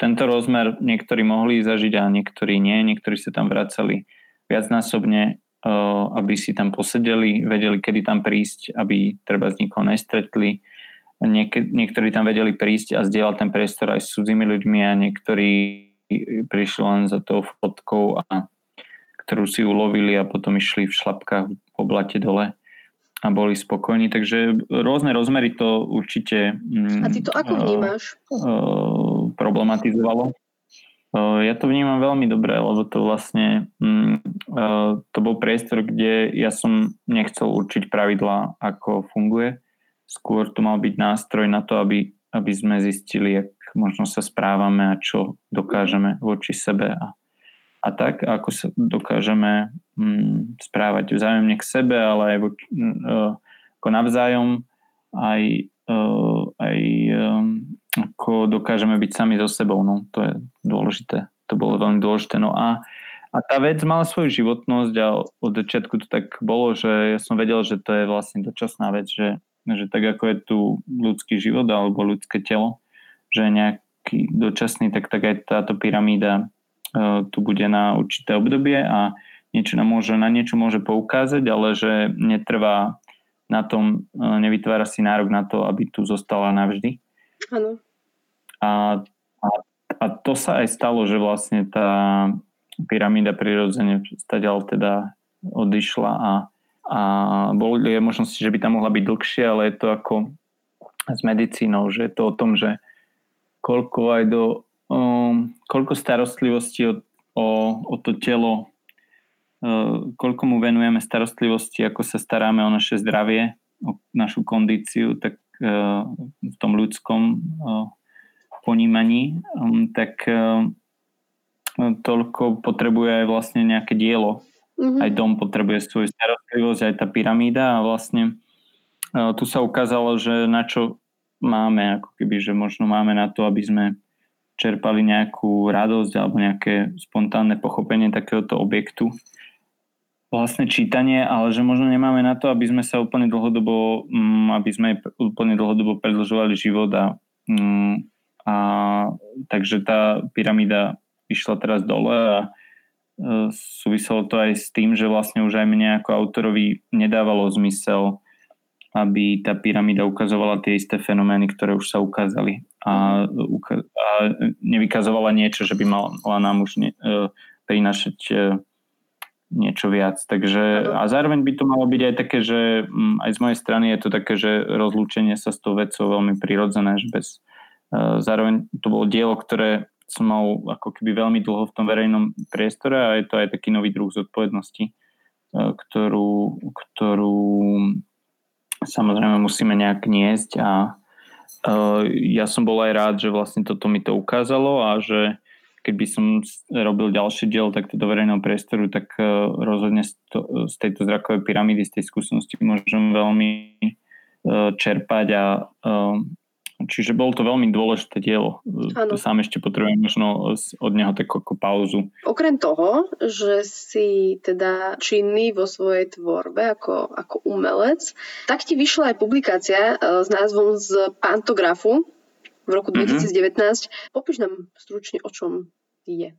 S2: tento rozmer niektorí mohli zažiť a niektorí nie. Niektorí sa tam vracali viacnásobne, e, aby si tam posedeli, vedeli, kedy tam prísť, aby treba z nikoho nestretli. Niek- niektorí tam vedeli prísť a zdieľať ten priestor aj s cudzími ľuďmi a niektorí prišli len za tou fotkou, a, ktorú si ulovili a potom išli v šlapkách po blate dole a boli spokojní. Takže rôzne rozmery to určite...
S1: Mm, a ty to ako vnímaš?
S2: Uh, problematizovalo. Uh, ja to vnímam veľmi dobre, lebo to vlastne uh, to bol priestor, kde ja som nechcel určiť pravidlá, ako funguje. Skôr to mal byť nástroj na to, aby, aby sme zistili, jak možno sa správame a čo dokážeme voči sebe a a tak, ako sa dokážeme správať vzájomne k sebe, ale aj vo, uh, ako navzájom, aj, uh, aj um, ako dokážeme byť sami so sebou. No, to je dôležité. To bolo veľmi dôležité. No a, a tá vec mala svoju životnosť a od začiatku to tak bolo, že ja som vedel, že to je vlastne dočasná vec, že, že tak ako je tu ľudský život alebo ľudské telo, že nejaký dočasný, tak, tak aj táto pyramída tu bude na určité obdobie a niečo nám môže, na niečo môže poukázať, ale že netrvá na tom, e, nevytvára si nárok na to, aby tu zostala navždy.
S1: Áno.
S2: A, a, a to sa aj stalo, že vlastne tá pyramída prirodzene stadiaľ teda odišla a, a boli možnosti, že by tam mohla byť dlhšie, ale je to ako s medicínou, že je to o tom, že koľko aj do um, koľko starostlivosti o, o, o to telo, koľko mu venujeme starostlivosti, ako sa staráme o naše zdravie, o našu kondíciu, tak v tom ľudskom ponímaní, um, tak toľko potrebuje aj vlastne nejaké dielo. Mm-hmm. Aj dom potrebuje svoju starostlivosť, aj tá pyramída a vlastne tu sa ukázalo, že na čo máme, ako keby, že možno máme na to, aby sme čerpali nejakú radosť alebo nejaké spontánne pochopenie takéhoto objektu. Vlastne čítanie, ale že možno nemáme na to, aby sme sa úplne dlhodobo, um, aby sme úplne dlhodobo predlžovali život a, um, a takže tá pyramída išla teraz dole a uh, súviselo to aj s tým, že vlastne už aj mne ako autorovi nedávalo zmysel aby tá pyramída ukazovala tie isté fenomény, ktoré už sa ukázali. A, a nevykazovala niečo, že by mala nám už ne, uh, prinašať uh, niečo viac. Takže, a zároveň by to malo byť aj také, že um, aj z mojej strany je to také, že rozlúčenie sa s tou vecou veľmi prirodzené, že bez, uh, zároveň to bolo dielo, ktoré som mal ako keby veľmi dlho v tom verejnom priestore a je to aj taký nový druh zodpovednosti, ktorú, ktorú samozrejme musíme nejak niesť a uh, ja som bol aj rád, že vlastne toto mi to ukázalo a že keby som robil ďalšie diel takto do verejného priestoru, tak uh, rozhodne z, to, z tejto zrakovej pyramídy, z tej skúsenosti môžem veľmi uh, čerpať a Čiže bolo to veľmi dôležité dielo. Ano. Sám ešte potrebujem možno od neho takú ako pauzu.
S1: Okrem toho, že si teda činný vo svojej tvorbe ako, ako umelec, tak ti vyšla aj publikácia e, s názvom z pantografu v roku 2019. Mm-hmm. Popíš nám stručne, o čom je.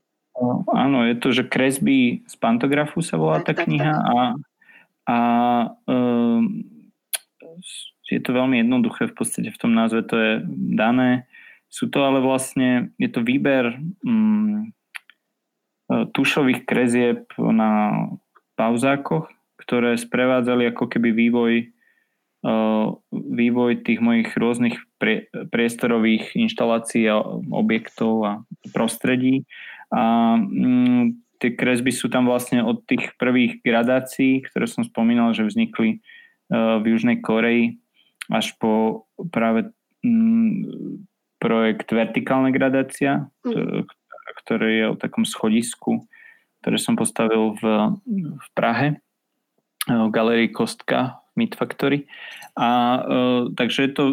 S2: Áno, je to, že kresby z pantografu sa volá tak, tá kniha tak, tak. a, a um, je to veľmi jednoduché v podstate v tom názve to je dané. Sú to ale vlastne, je to výber e, tušových krezieb na pauzákoch, ktoré sprevádzali ako keby vývoj vývoj tých mojich rôznych prie, priestorových inštalácií a objektov a prostredí. A mm, tie kresby sú tam vlastne od tých prvých gradácií, ktoré som spomínal, že vznikli uh, v Južnej Koreji až po práve mm, projekt Vertikálna gradácia, mm. ktorý je o takom schodisku, ktoré som postavil v, v Prahe, v galerii Kostka Meat Factory. A e, takže je to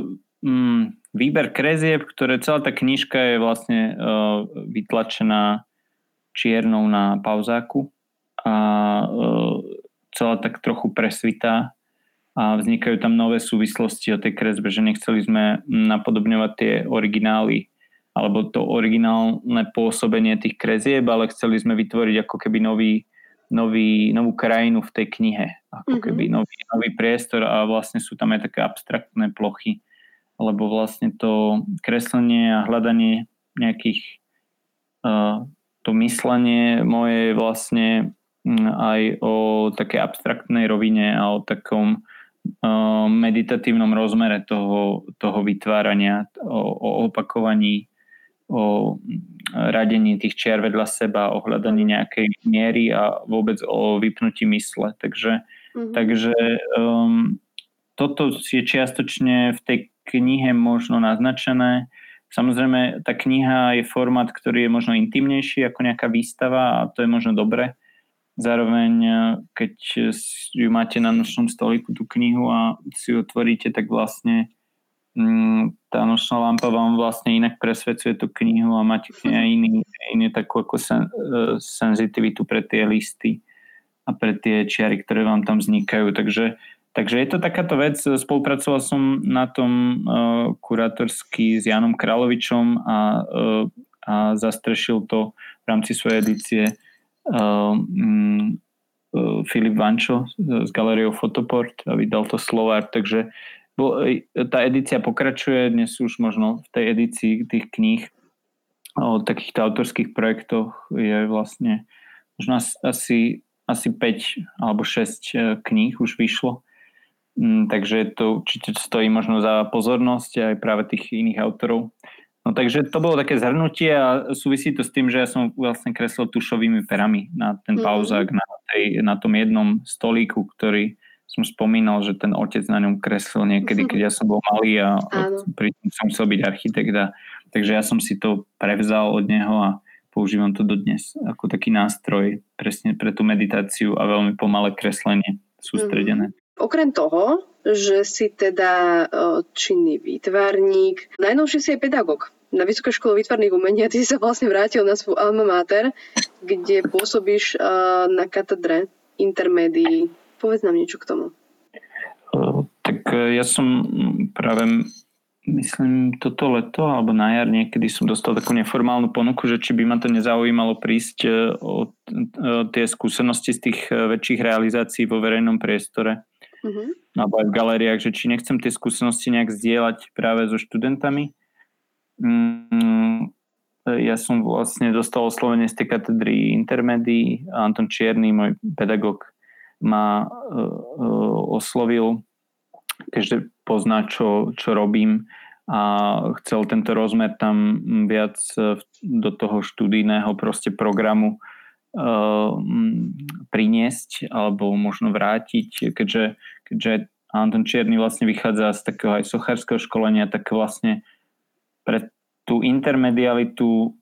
S2: mm, výber krezieb, ktoré celá tá knižka je vlastne e, vytlačená čiernou na pauzáku a e, celá tak trochu presvitá a vznikajú tam nové súvislosti o tej kresbe, že nechceli sme napodobňovať tie originály alebo to originálne pôsobenie tých krezieb, ale chceli sme vytvoriť ako keby nový, nový, novú krajinu v tej knihe. Ako mm-hmm. keby nový, nový priestor a vlastne sú tam aj také abstraktné plochy, lebo vlastne to kreslenie a hľadanie nejakých uh, to myslenie moje vlastne aj o také abstraktnej rovine a o takom meditatívnom rozmere toho, toho vytvárania, o, o opakovaní, o radení tých čiar vedľa seba, o hľadaní nejakej miery a vôbec o vypnutí mysle. Takže, mm-hmm. takže um, toto je čiastočne v tej knihe možno naznačené. Samozrejme, tá kniha je formát, ktorý je možno intimnejší ako nejaká výstava a to je možno dobre. Zároveň, e, keď ju máte na nočnom stoliku, tú knihu a si ju otvoríte, tak vlastne mm, tá nočná lampa vám vlastne inak presvedcuje tú knihu a máte iný, iný takú ako sen, uh, senzitivitu pre tie listy a pre tie čiary, ktoré vám tam vznikajú. Takže, takže je to takáto vec. Spolupracoval som na tom uh, kurátorsky s Janom Královičom a, uh, a zastrešil to v rámci svojej edície um, Filip Vančo s galériou Fotoport a vydal to Slovár, takže tá edícia pokračuje, dnes už možno v tej edícii tých kníh o takýchto autorských projektoch je vlastne možno asi, asi 5 alebo 6 e, kníh už vyšlo. Mm, takže to určite stojí možno za pozornosť aj práve tých iných autorov. No takže to bolo také zhrnutie a súvisí to s tým, že ja som vlastne kreslil tušovými perami na ten mm-hmm. pauzák, na, tej, na tom jednom stolíku, ktorý som spomínal, že ten otec na ňom kreslil niekedy, keď ja som bol malý a pritom som chcel byť architekt. A, takže ja som si to prevzal od neho a používam to dodnes ako taký nástroj presne pre tú meditáciu a veľmi pomalé kreslenie sústredené. Mm-hmm.
S1: Okrem toho, že si teda činný výtvarník, najnovšie si je pedagóg na Vysokej škole výtvarných umení a ty si sa vlastne vrátil na svoj alma mater, kde pôsobíš na katedre intermédií. Povedz nám niečo k tomu.
S2: Tak e, ja som práve myslím toto leto alebo na jar niekedy som dostal takú neformálnu ponuku, že či by ma to nezaujímalo prísť e, o tie skúsenosti z tých väčších realizácií vo verejnom priestore mm-hmm. alebo aj v galériách, že či nechcem tie skúsenosti nejak zdieľať práve so študentami. Mm, ja som vlastne dostal oslovenie z tej katedry intermedii Anton Čierny, môj pedagóg, ma uh, oslovil, keďže pozná, čo, čo robím a chcel tento rozmer tam viac do toho študijného proste programu priniesť alebo možno vrátiť, keďže, keďže Anton Čierny vlastne vychádza z takého aj sochárskeho školenia, tak vlastne pre tú intermedialitu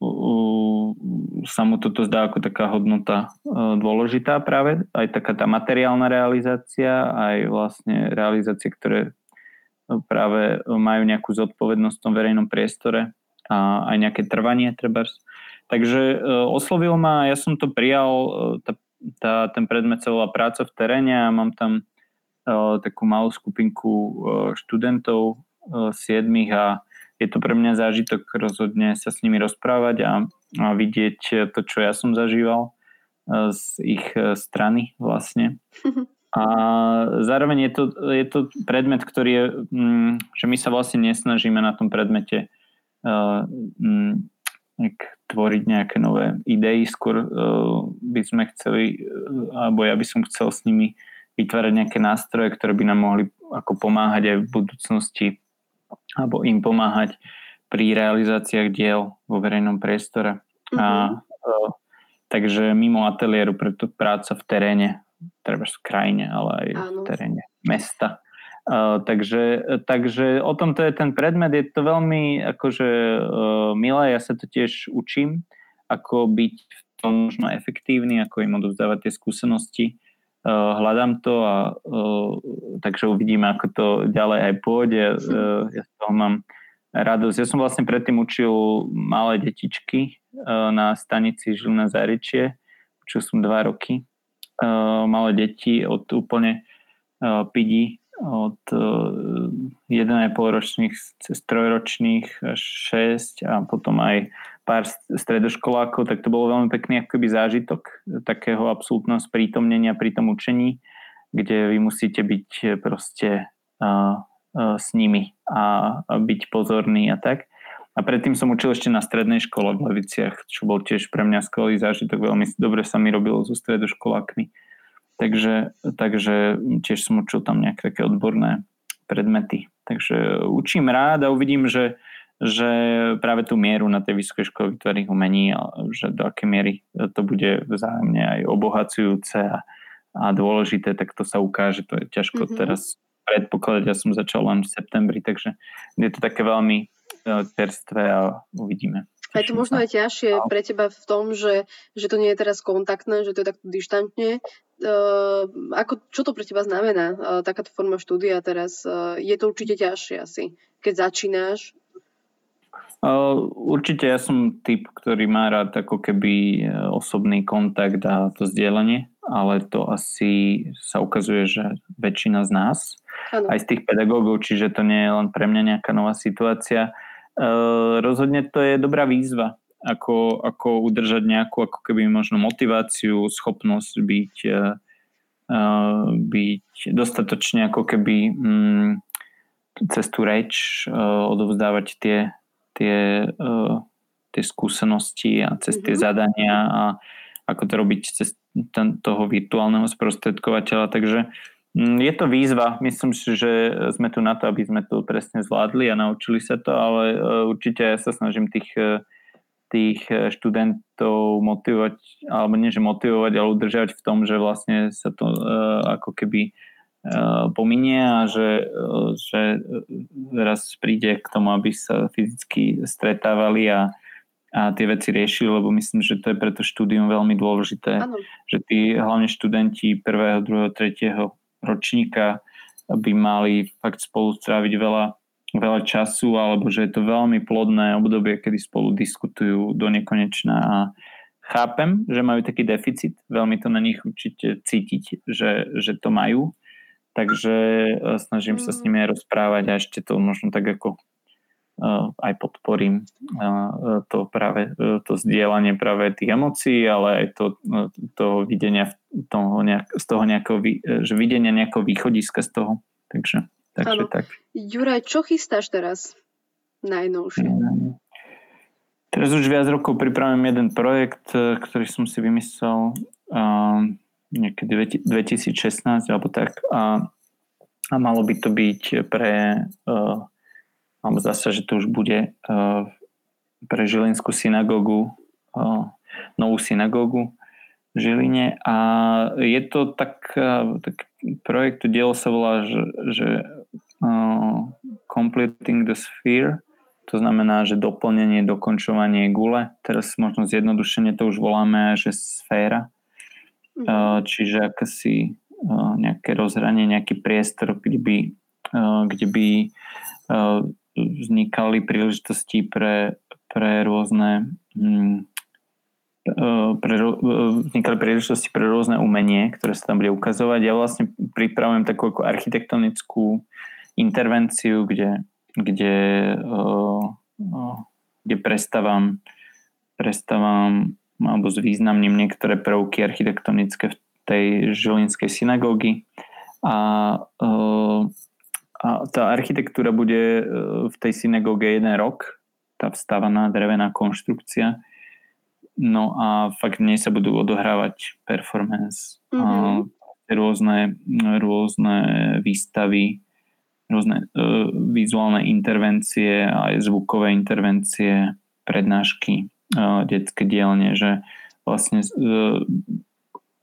S2: sa mu toto zdá ako taká hodnota uh, dôležitá práve, aj taká tá materiálna realizácia, aj vlastne realizácie, ktoré práve majú nejakú zodpovednosť v tom verejnom priestore a aj nejaké trvanie treba. Takže uh, oslovil ma, ja som to prijal, tá, tá, ten predmet sa volá práca v teréne a mám tam takú malú skupinku študentov siedmých a je to pre mňa zážitok rozhodne sa s nimi rozprávať a, a vidieť to, čo ja som zažíval uh, z ich uh, strany vlastne. A zároveň je to, je to predmet, ktorý je, um, že my sa vlastne nesnažíme na tom predmete uh, um, tvoriť nejaké nové idei, skôr by sme chceli, alebo ja by som chcel s nimi vytvárať nejaké nástroje, ktoré by nám mohli ako pomáhať aj v budúcnosti alebo im pomáhať pri realizáciách diel vo verejnom priestore. Mm-hmm. A, uh, takže mimo ateliéru, preto práca v teréne, treba v krajine, ale aj Áno. v teréne mesta Uh, takže, takže o tomto je ten predmet, je to veľmi akože uh, milé, ja sa to tiež učím, ako byť v tom možno efektívny, ako im odovzdávať tie skúsenosti. Uh, hľadám to a uh, takže uvidíme, ako to ďalej aj pôjde. Uh, ja z toho mám radosť. Ja som vlastne predtým učil malé detičky na stanici Žilné Zaričie. Učil som dva roky. Malé deti od úplne pidi od 1,5 eh, ročných cez 3 ročných až 6 a potom aj pár stredoškolákov, tak to bolo veľmi pekný akoby zážitok takého absolútneho sprítomnenia pri tom učení, kde vy musíte byť eh, proste uh, uh, s nimi a, a byť pozorní a tak. A predtým som učil ešte na strednej škole v Leviciach, čo bol tiež pre mňa skvelý zážitok. Veľmi dobre sa mi robilo so stredoškolákmi. Takže, takže tiež som učil tam nejaké také odborné predmety. Takže učím rád a uvidím, že, že práve tú mieru na tej Vysokej škole výtvarných umení, že do aké miery to bude vzájomne aj obohacujúce a, a dôležité, tak to sa ukáže. To je ťažko mm-hmm. teraz predpokladať. Ja som začal len v septembri, takže je to také veľmi e, čerstvé a uvidíme.
S1: A je to možno aj ťažšie pre teba v tom, že, že to nie je teraz kontaktné, že to je takto dištantne. Uh, ako, čo to pre teba znamená, uh, takáto forma štúdia teraz? Uh, je to určite ťažšie asi, keď začínaš?
S2: Určite ja som typ, ktorý má rád ako keby osobný kontakt a to zdieľanie, ale to asi sa ukazuje, že väčšina z nás, ano. aj z tých pedagógov, čiže to nie je len pre mňa nejaká nová situácia, Uh, rozhodne to je dobrá výzva, ako, ako udržať nejakú ako keby možno motiváciu, schopnosť byť, uh, byť dostatočne ako keby um, cez tú reč odovzdávať tie, tie, uh, tie skúsenosti a cez mm-hmm. tie mhm. zadania a ako to robiť cez ten, toho virtuálneho sprostredkovateľa. Takže Mm, je to výzva. Myslím si, že sme tu na to, aby sme to presne zvládli a naučili sa to, ale e, určite ja sa snažím tých, e, tých e, študentov motivovať, alebo nie že motivovať, ale udržať v tom, že vlastne sa to ako keby pominie a že, že raz príde k tomu, aby sa fyzicky stretávali a, a tie veci riešili, lebo myslím, že to je pre to štúdium veľmi dôležité, ano. že tí hlavne študenti prvého, druhého, tretieho ročníka by mali fakt spolu stráviť veľa, veľa času, alebo že je to veľmi plodné obdobie, kedy spolu diskutujú do nekonečna a chápem, že majú taký deficit, veľmi to na nich určite cítiť, že, že to majú, takže e, snažím sa s nimi aj rozprávať a ešte to možno tak ako aj podporím to práve to zdieľanie práve tých emócií, ale aj to, toho videnia toho nejak, z toho nejakého, že videnia nejakého východiska z toho. Takže, takže tak.
S1: Juraj, čo chystáš teraz najnovšie?
S2: Mm. Teraz už viac rokov pripravím jeden projekt, e, ktorý som si vymyslel uh, niekedy 2016 alebo tak a, a malo by to byť pre uh, alebo zase, že to už bude uh, pre Žilinskú synagógu, uh, novú synagógu v Žiline a je to tak, uh, tak projekt, to dielo sa volá, že, že uh, Completing the Sphere, to znamená, že doplnenie, dokončovanie gule. Teraz možno zjednodušene to už voláme, že sféra. Uh, čiže akési uh, nejaké rozhranie, nejaký priestor, kde by, uh, kde by vznikali príležitosti pre, pre rôzne hm, pre, vznikali príležitosti pre rôzne umenie, ktoré sa tam bude ukazovať. Ja vlastne pripravujem takú ako architektonickú intervenciu, kde, kde, kde prestávam, prestávam alebo zvýznamním niektoré prvky architektonické v tej žilinskej synagógy a a tá architektúra bude e, v tej synagóge jeden rok, tá vstávaná drevená konštrukcia. No a fakt nej sa budú odohrávať performance, mm-hmm. rôzne, rôzne výstavy, rôzne uh, vizuálne intervencie, aj zvukové intervencie, prednášky, detské dielne, že vlastne uh,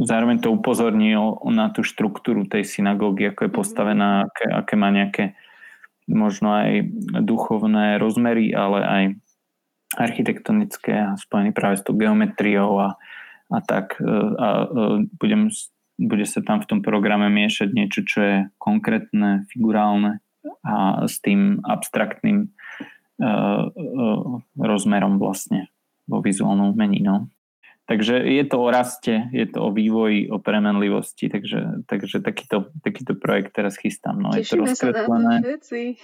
S2: zároveň to upozorní na tú štruktúru tej synagógy, ako je mhm. postavená, aké, aké má nejaké možno aj duchovné rozmery, ale aj architektonické a spojený práve s tou geometriou a, a tak. E, a, a e, budem, bude sa tam v tom programe miešať niečo, čo je konkrétne, figurálne a s tým abstraktným uh, uh, rozmerom vlastne vo vizuálnom umení. No. Takže je to o raste, je to o vývoji, o premenlivosti, takže, takže takýto, takýto projekt teraz chystám. No, je to rozkreslené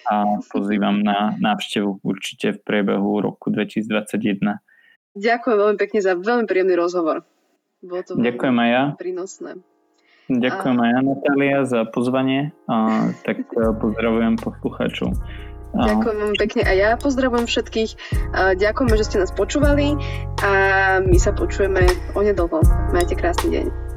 S2: a pozývam na návštevu určite v priebehu roku 2021.
S1: Ďakujem veľmi pekne za veľmi príjemný rozhovor.
S2: Bolo to Ďakujem aj ja.
S1: prínosné.
S2: Ďakujem a... aj ja, Natália, za pozvanie. A, tak pozdravujem poslucháčov.
S1: Ďakujem vám pekne a ja pozdravujem všetkých. Ďakujeme, že ste nás počúvali a my sa počujeme onedlho. Majte krásny deň.